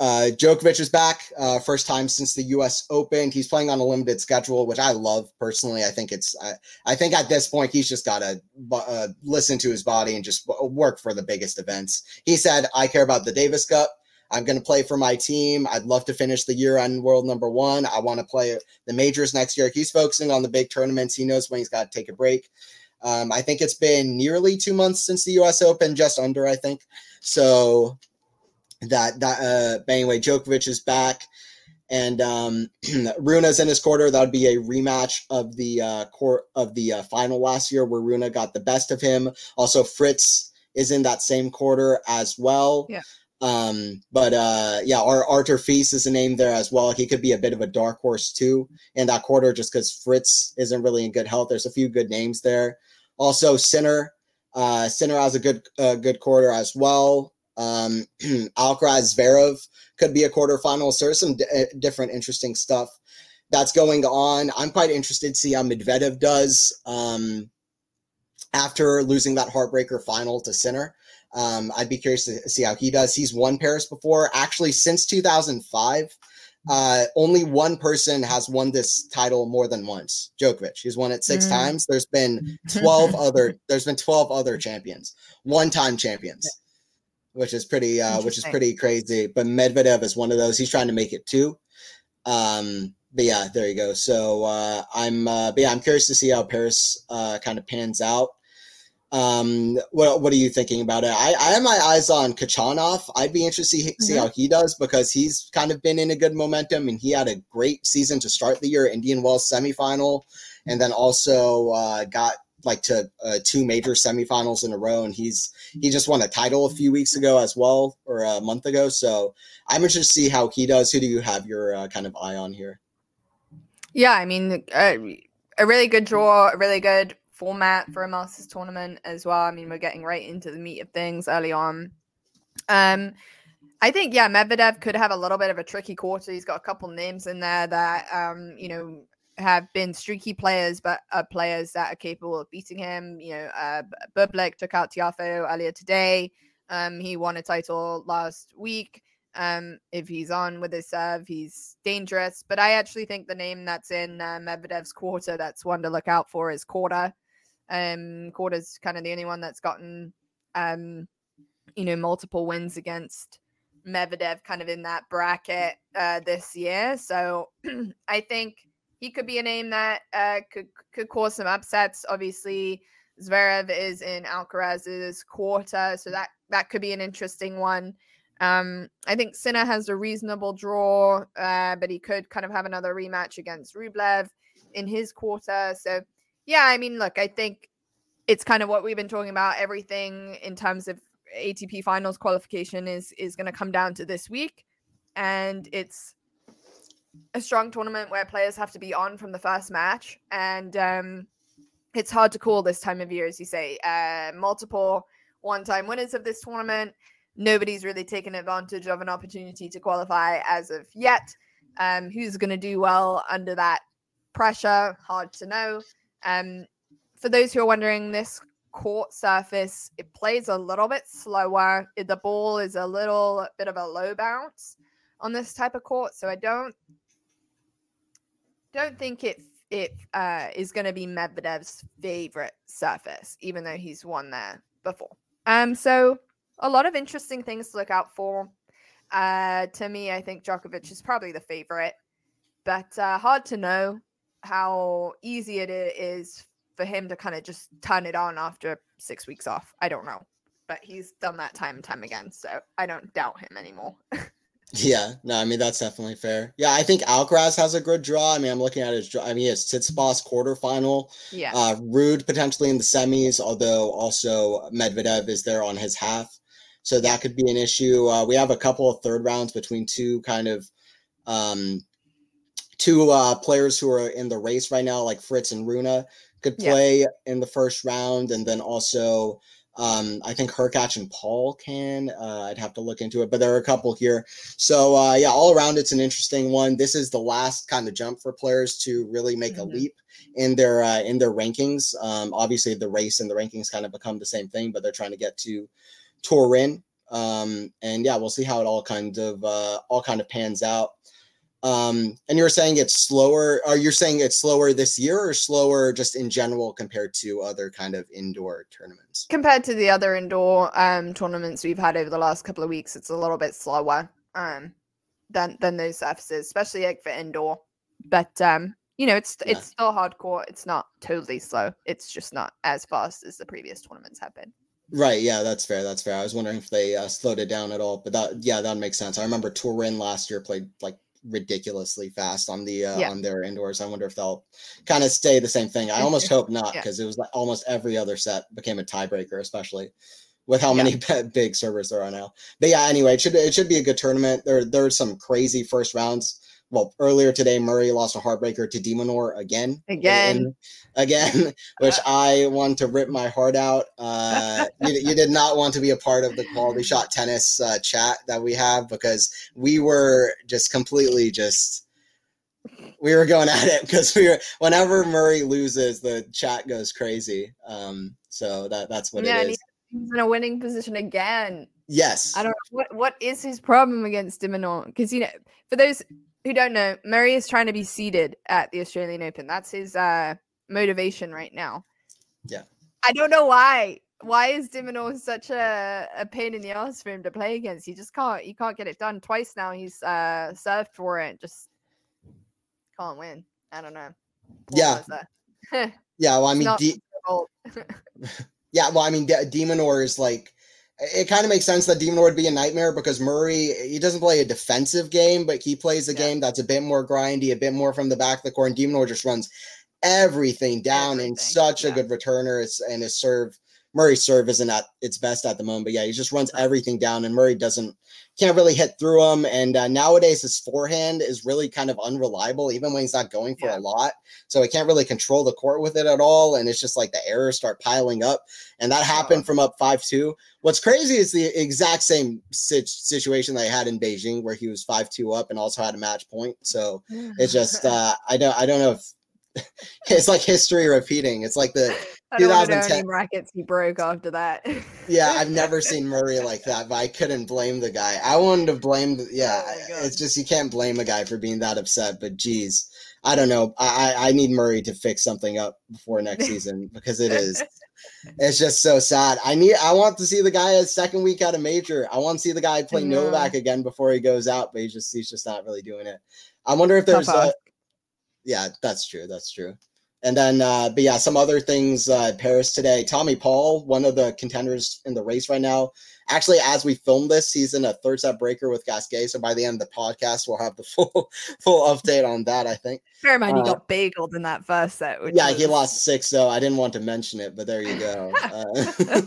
Djokovic is back, uh, first time since the U.S. Open. He's playing on a limited schedule, which I love personally. I think it's, I, I think at this point he's just got to uh, listen to his body and just work for the biggest events. He said, "I care about the Davis Cup. I'm going to play for my team. I'd love to finish the year on world number one. I want to play the majors next year. He's focusing on the big tournaments. He knows when he's got to take a break. Um, I think it's been nearly two months since the U.S. Open, just under, I think. So that that uh anyway Djokovic is back and um [clears throat] Rune's in his quarter that would be a rematch of the uh court of the uh, final last year where Rune got the best of him also Fritz is in that same quarter as well yeah um, but uh, yeah, our Arthur Fils is a name there as well. He could be a bit of a dark horse too in that quarter, just because Fritz isn't really in good health. There's a few good names there. Also, Sinner, uh, Sinner has a good uh, good quarter as well. Um, [clears throat] Alcaraz Zverev could be a quarterfinal. So there's some d- eh, different interesting stuff that's going on. I'm quite interested to see how Medvedev does um, after losing that heartbreaker final to Sinner. Um, I'd be curious to see how he does. He's won Paris before. Actually, since 2005, uh, only one person has won this title more than once. Djokovic. He's won it six mm. times. There's been 12 [laughs] other. There's been 12 other champions, one-time champions which is pretty uh, which is pretty crazy. But Medvedev is one of those. He's trying to make it too. Um, but yeah, there you go. So uh, I'm uh, but yeah, I'm curious to see how Paris uh, kind of pans out. Um, what what are you thinking about it? I, I have my eyes on Khachanov. I'd be interested to see, mm-hmm. see how he does because he's kind of been in a good momentum and he had a great season to start the year, Indian Wells semifinal, and then also uh, got like to uh, two major semifinals in a row, and he's he just won a title a few weeks ago as well, or a month ago. So I'm interested to see how he does. Who do you have your uh, kind of eye on here? Yeah, I mean, uh, a really good draw, a really good format for a Masters tournament as well. I mean, we're getting right into the meat of things early on. Um, I think yeah, Medvedev could have a little bit of a tricky quarter. He's got a couple names in there that um, you know have been streaky players, but are players that are capable of beating him. You know, uh, Bublik took out Tiafoe earlier today. Um, he won a title last week. Um, if he's on with his serve, he's dangerous. But I actually think the name that's in uh, Medvedev's quarter that's one to look out for is Korda. Um, Korda's kind of the only one that's gotten, um, you know, multiple wins against Medvedev kind of in that bracket uh, this year. So [clears throat] I think he could be a name that uh, could could cause some upsets. Obviously, Zverev is in Alcaraz's quarter, so that that could be an interesting one. Um, I think Sinner has a reasonable draw, uh, but he could kind of have another rematch against Rublev in his quarter. So, yeah, I mean, look, I think it's kind of what we've been talking about. Everything in terms of ATP Finals qualification is is going to come down to this week, and it's a strong tournament where players have to be on from the first match, and um, it's hard to call this time of year, as you say. Uh, multiple one-time winners of this tournament. Nobody's really taken advantage of an opportunity to qualify as of yet. Um, who's going to do well under that pressure? Hard to know. Um, for those who are wondering, this court surface it plays a little bit slower. The ball is a little bit of a low bounce on this type of court, so I don't don't think it it uh, is going to be Medvedev's favorite surface, even though he's won there before. Um, so a lot of interesting things to look out for. Uh, to me, I think Djokovic is probably the favorite, but uh, hard to know how easy it is for him to kind of just turn it on after six weeks off. I don't know, but he's done that time and time again, so I don't doubt him anymore. [laughs] Yeah, no, I mean that's definitely fair. Yeah, I think Alcaraz has a good draw. I mean, I'm looking at his draw. I mean, it's Tsitsipas quarterfinal. Yeah. Uh, Ruud potentially in the semis, although also Medvedev is there on his half, so that could be an issue. Uh, we have a couple of third rounds between two kind of um, two uh, players who are in the race right now, like Fritz and Rune, could Yeah. play in the first round, and then also um, I think Hurkacz and Paul can. Uh, I'd have to look into it, but there are a couple here. So uh, yeah, all around it's an interesting one. This is the last kind of jump for players to really make Mhm. a leap in their uh, in their rankings. Um, obviously, the race and the rankings kind of become the same thing, but they're trying to get to Turin. Um, and yeah, we'll see how it all kind of uh, all kind of pans out. Um, and you're saying it's slower. Are you saying it's slower this year, or slower just in general compared to other kind of indoor tournaments? Compared to the other indoor um tournaments we've had over the last couple of weeks, it's a little bit slower um than than those surfaces, especially like for indoor. But um, you know, it's Yeah. it's still hard court. It's not totally slow. It's just not as fast as the previous tournaments have been. Right. Yeah, that's fair. That's fair. I was wondering if they uh, slowed it down at all, but that yeah, that makes sense. I remember Turin last year played like ridiculously fast on the uh, Yeah. on their indoors. I wonder if they'll kind of stay the same thing. I almost hope not Yeah. because it was like almost every other set became a tiebreaker, especially with how Yeah. many [laughs] big servers there are now. But yeah, anyway, it should it should be a good tournament. There there's some crazy first rounds. Well, earlier today, Murray lost a heartbreaker to de Minaur again. in- Again. again, [laughs] which I want to rip my heart out. Uh, you, [laughs] you did not want to be a part of the quality shot tennis uh, chat that we have because we were just completely just we were going at it [laughs] because we were whenever Murray loses, the chat goes crazy. Um, so that that's what it is. Yeah, it is. He's in a winning position again. Yes. I don't know what what is his problem against de Minaur because you know for those who don't know, Murray is trying to be seeded at the Australian Open. That's his uh motivation right now. Yeah. I don't know why. Why is de Minaur such a, a pain in the ass for him to play against? He just can't he can't get it done. Twice now he's uh served for it, just can't win. I don't know. Poor Yeah. [laughs] [laughs] [laughs] Yeah. Well, I mean, D- Yeah, well, I mean, De- Demonor is like, it kind of makes sense that de Minaur would be a nightmare because Murray, he doesn't play a defensive game, but he plays a Yeah. game that's a bit more grindy, a bit more from the back of the court. And de Minaur just runs everything down and Everything, such a good returner. It's, and his serve, Murray's serve isn't at its best at the moment, but yeah, he just runs everything down and Murray doesn't, can't really hit through him. And uh, nowadays his forehand is really kind of unreliable, even when he's not going for Yeah. a lot. So he can't really control the court with it at all. And it's just like the errors start piling up. And that happened from up 5 2. What's crazy is the exact same sit- situation they had in Beijing where he was 5 2 up and also had a match point. So it's just, uh, I don't, I don't know if [laughs] it's like history repeating. It's like the, I don't want know how 2010 many brackets he broke after that. yeah, I've [laughs] never seen Murray like that, but I couldn't blame the guy. I wanted to blame, the, yeah, Oh it's just you can't blame a guy for being that upset. But geez, I don't know. I I need Murray to fix something up before next [laughs] season because it is, it's just so sad. I need, I want to see the guy at second week at a major. I want to see the guy play. Novak again before he goes out, but he's just he's just not really doing it. I wonder if there's a. yeah, that's true. That's true. And then, uh, but yeah, some other things. Uh, Paris today. Tommy Paul, one of the contenders in the race right now. Actually, as we film this, he's in a third set breaker with Gasquet. So by the end of the podcast, we'll have the [laughs] full full update on that. I think. Bear in mind, he Uh, got bageled in that first set. Yeah, he lost six So I didn't want to mention it, but there you go. [laughs] Uh,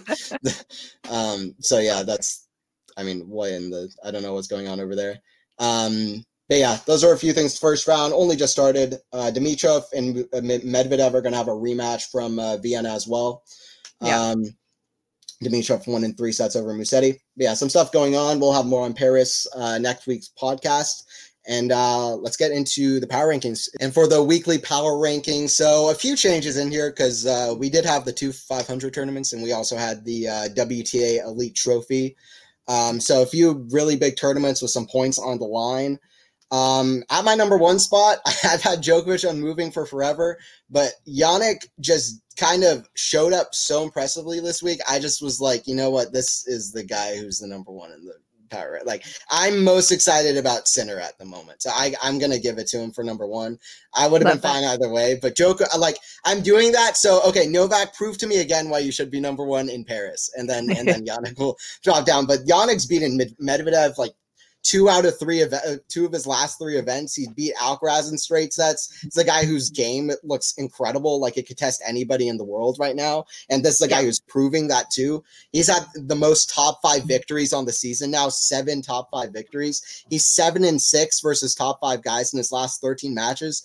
[laughs] um, so yeah, that's. I mean, what in the? I don't know what's going on over there. Um, but yeah, those are a few things. First round only just started. Uh, Dimitrov and Medvedev are going to have a rematch from uh, Vienna as well. Yeah. Um, Dimitrov won in three sets over Musetti. But yeah, some stuff going on. We'll have more on Paris uh, next week's podcast. And uh, let's get into the power rankings. And for the weekly power rankings, so a few changes in here because uh, we did have the two 500 tournaments and we also had the uh, WTA Elite Trophy. Um, so a few really big tournaments with some points on the line. Um, at my number one spot, [laughs] I've had Djokovic unmoving for forever, but Jannik just kind of showed up so impressively this week. I just was like, you know what, this is the guy who's the number one in the power. Like, I'm most excited about Sinner at the moment, so I, I'm gonna give it to him for number one. I would have been that. fine either way, but Joko, like, I'm doing that. So okay, Novak, prove to me again why you should be number one in Paris, and then and then [laughs] Jannik will drop down. But Jannik's beaten Medvedev like two out of three event, uh, two of his last three events. He beat Alcaraz in straight sets. It's a guy whose game looks incredible, like it could test anybody in the world right now. And this is a guy who's proving that too. He's had the most top five victories on the season now, seven top five victories. He's seven and six versus top five guys in his last 13 matches.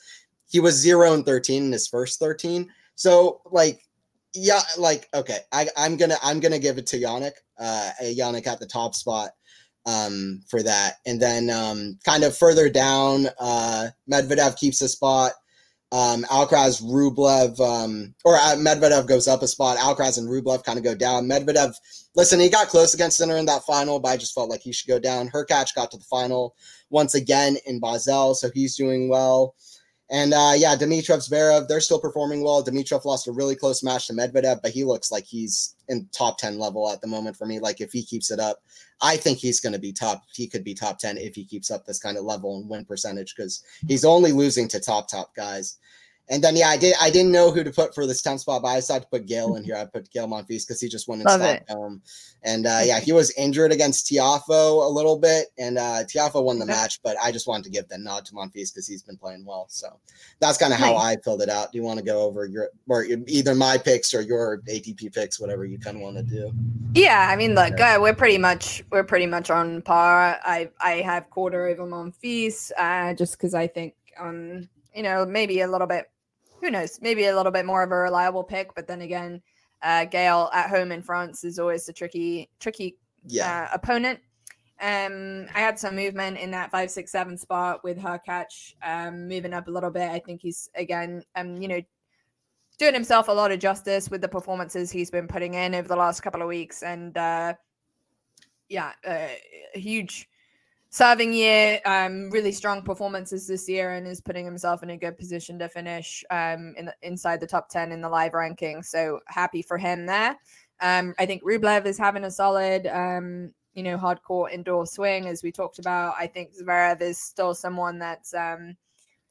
He was zero and 13 in his first 13. So like yeah, like okay, I, I'm gonna I'm gonna give it to Jannik, Uh, Jannik at the top spot um, for that, and then um, kind of further down, uh, Medvedev keeps a spot. Um, Alcaraz, Rublev, um, or uh, Medvedev goes up a spot. Alcaraz and Rublev kind of go down. Medvedev, listen, he got close against Sinner in that final, but I just felt like he should go down. Hurkacz got to the final once again in Basel, so he's doing well. And uh, yeah, Dimitrov, Zverev, they're still performing well. Dimitrov lost a really close match to Medvedev, but he looks like he's in top 10 level at the moment for me. Like if he keeps it up, I think he's going to be top. He could be top 10 if he keeps up this kind of level and win percentage because he's only losing to top, top guys. And then yeah, I did. I didn't know who to put for this ten spot, but I decided to put Gael in here. I put Gael Monfils because he just won in Love Stockholm. And uh, yeah, he was injured against Tiafoe a little bit, and uh, Tiafoe won the match. But I just wanted to give the nod to Monfils because he's been playing well. So that's kind of how nice. I filled it out. Do you want to go over your or either my picks or your ATP picks, whatever you kind of want to do? Yeah, I mean, look, uh, we're pretty much we're pretty much on par. I I have Korda over Monfils, uh, just because I think um you know maybe a little bit who knows? Maybe a little bit more of a reliable pick, but then again, uh, Gael at home in France is always a tricky, tricky yeah. uh, opponent. Um, I had some movement in that five, six, seven spot with Hurkacz, um, moving up a little bit. I think he's again, um, you know, doing himself a lot of justice with the performances he's been putting in over the last couple of weeks, and uh, yeah, uh, huge serving year, um, really strong performances this year, and is putting himself in a good position to finish um, in the, inside the top ten in the live ranking. So happy for him there. Um, I think Rublev is having a solid, um, you know, hard court indoor swing as we talked about. I think Zverev is still someone that's, um,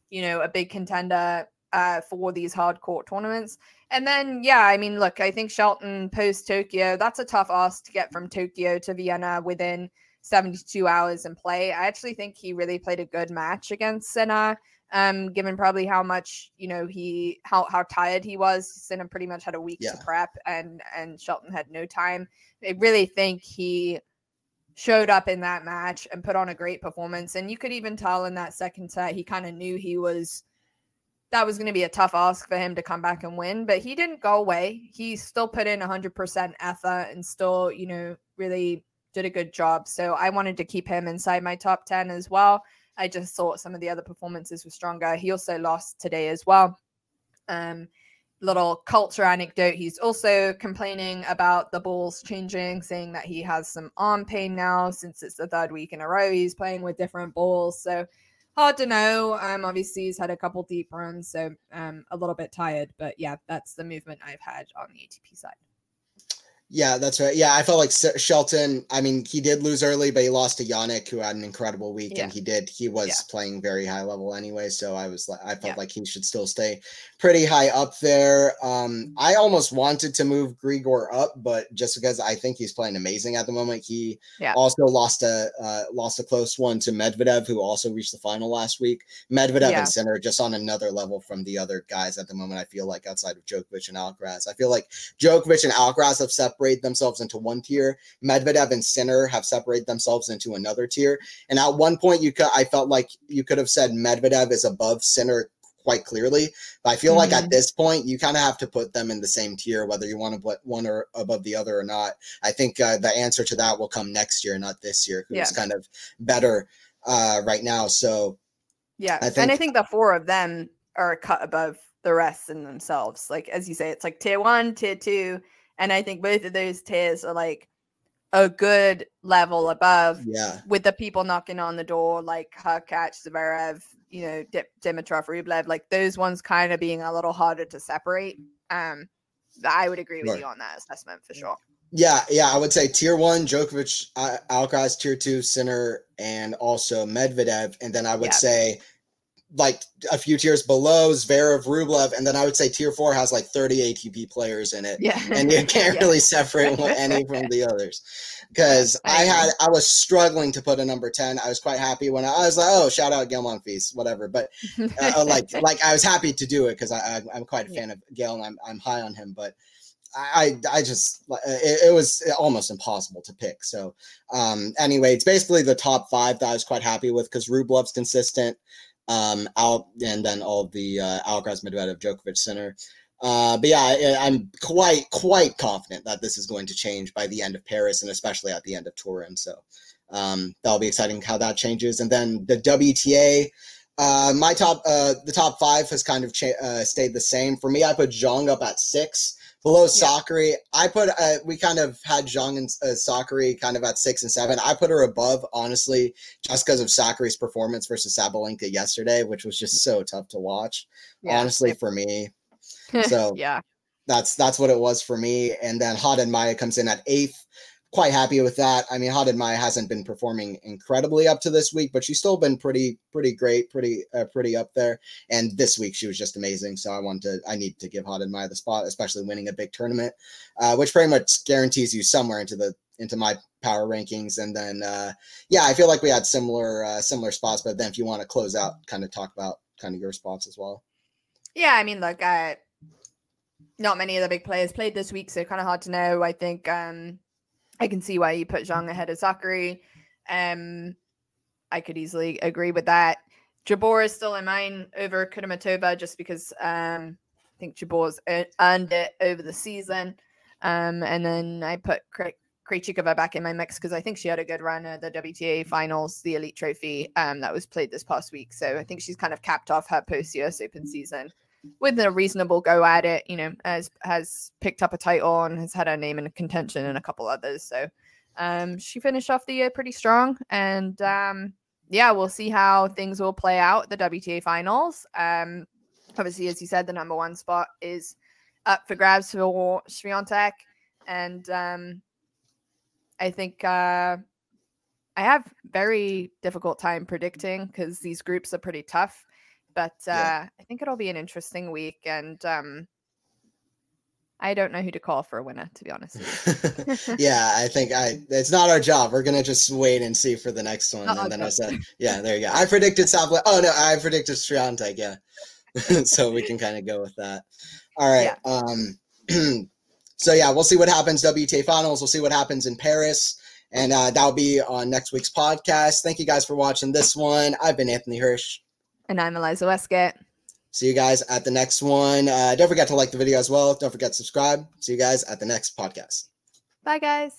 you know, a big contender uh, for these hard court tournaments. And then, yeah, I mean, look, I think Shelton post Tokyo, that's a tough ask to get from Tokyo to Vienna within 72 hours in play. I actually think he really played a good match against Sinner. Um, given probably how much you know he how how tired he was, Sinner pretty much had a week yeah. to prep, and and Shelton had no time. I really think he showed up in that match and put on a great performance. And you could even tell in that second set he kind of knew he was that was going to be a tough ask for him to come back and win, but he didn't go away. He still put in 100% effort and still, you know, really did a good job. So I wanted to keep him inside my top 10 as well. I just thought some of the other performances were stronger. He also lost today as well. Um, little culture anecdote he's also complaining about the balls changing saying that he has some arm pain now since it's the third week in a row he's playing with different balls so hard to know um obviously he's had a couple deep runs so um a little bit tired but yeah that's the movement i've had on the atp side yeah, that's right. Yeah, I felt like Shelton. I mean, he did lose early, but he lost to Jannik, who had an incredible week, yeah. and he did. He was yeah. playing very high level anyway, so I was like, I felt yeah. like he should still stay pretty high up there. Um, I almost wanted to move Grigor up, but just because I think he's playing amazing at the moment, he also lost a uh, lost a close one to Medvedev, who also reached the final last week. Medvedev and Sinner just on another level from the other guys at the moment. I feel like outside of Djokovic and Alcaraz, I feel like Djokovic and Alcaraz have set separate themselves into one tier. Medvedev and Sinner have separated themselves into another tier. And at one point, you could I felt like you could have said Medvedev is above Sinner quite clearly. But I feel mm-hmm. like at mm-hmm. this point, you kind of have to put them in the same tier, whether you want to put one or above the other or not. I think uh, the answer to that will come next year, not this year, who's yeah. kind of better uh, right now. So yeah, I think, and I think the four of them are cut above the rest in themselves. Like as you say, it's like tier one, tier two, and I think both of those tiers are like a good level above. Yeah. With the people knocking on the door, like Hurkacz, Zverev, you know, Dimitrov, Rublev, like those ones kind of being a little harder to separate. Um, I would agree with right. you on that assessment for sure. Yeah, yeah, I would say tier one, Djokovic, Alcaraz, tier two, Sinner, and also Medvedev, and then I would yeah. say like a few tiers below Zverev, Rublev, and then I would say tier four has like 30 ATP players in it. Yeah. And you [laughs] can't Yeah. really separate one- [laughs] any from the others. Because I I had I was struggling to put a number 10. I was quite happy when I, I was like, oh, shout out Gael Monfils, whatever. But uh, like [laughs] like I was happy to do it because I, I I'm quite a Yeah. fan of Gael and I'm I'm high on him, but I I I just uh, it, it was almost impossible to pick. So um anyway, it's basically the top five that I was quite happy with because Rublev's consistent, um out and then all the uh, Alcaraz, Medvedev, Djokovic Sinner. Uh, but yeah, I, I'm quite quite confident that this is going to change by the end of Paris and especially at the end of Turin. So um, that'll be exciting how that changes. And then the WTA, uh, my top, uh, the top five has kind of cha- uh, stayed the same. For me, I put Zheng up at six. Below Sakkari, I put uh, we kind of had Zheng and uh, Sakkari kind of at six and seven. I put her above, honestly, just because of Sakkari's performance versus Sabalenka yesterday, which was just so tough to watch. Yeah. Honestly, for me, [laughs] so- yeah. that's that's what it was for me. And then Haddad Maia comes in at eighth. Quite happy with that. I mean, Maia hasn't been performing incredibly up to this week, but she's still been pretty pretty great, pretty uh, pretty up there. And this week she was just amazing. So I want to I need to give Maia the spot, especially winning a big tournament, uh, which pretty much guarantees you somewhere into the into my power rankings. And then uh, yeah, I feel like we had similar uh, similar spots. But then if you want to close out, kind of talk about kind of your spots as well. Yeah, I mean, look, uh, not many of the big players played this week, so kind of hard to know. I think um, I can see why you put Zheng ahead of Sakkari. Um, I could easily agree with that. Jabeur is still in mine over Kudermetova just because um, I think Jabeur's earned it over the season. Um, and then I put Kre- Krejcikova back in my mix because I think she had a good run at the WTA finals, the Elite Trophy um, that was played this past week. So I think she's kind of capped off her post US Open season with a reasonable go at it. You know, has has picked up a title and has had her name in contention and a couple others. So um, she finished off the year pretty strong, and um, yeah, we'll see how things will play out the WTA finals. Um, obviously, as you said, the number one spot is up for grabs for Swiatek, and um, I think uh, I have very difficult time predicting because these groups are pretty tough. But uh, Yeah. I think it'll be an interesting week, and um, I don't know who to call for a winner, to be honest. [laughs] [laughs] yeah, I think I it's not our job. We're gonna just wait and see for the next one. Our and then I said, [laughs] yeah, there you go. I predicted South. Oh no, I predicted Swiatek. Yeah, so we can kind of go with that. All right. Um. [clears throat] so yeah, we'll see what happens. WTA finals. We'll see what happens in Paris, and uh, that'll be on next week's podcast. Thank you guys for watching this one. I've been Anthony Hirsch. And I'm Eliza Wastcoat. See you guys at the next one. Uh, don't forget to like the video as well. Don't forget to subscribe. See you guys at the next podcast. Bye, guys.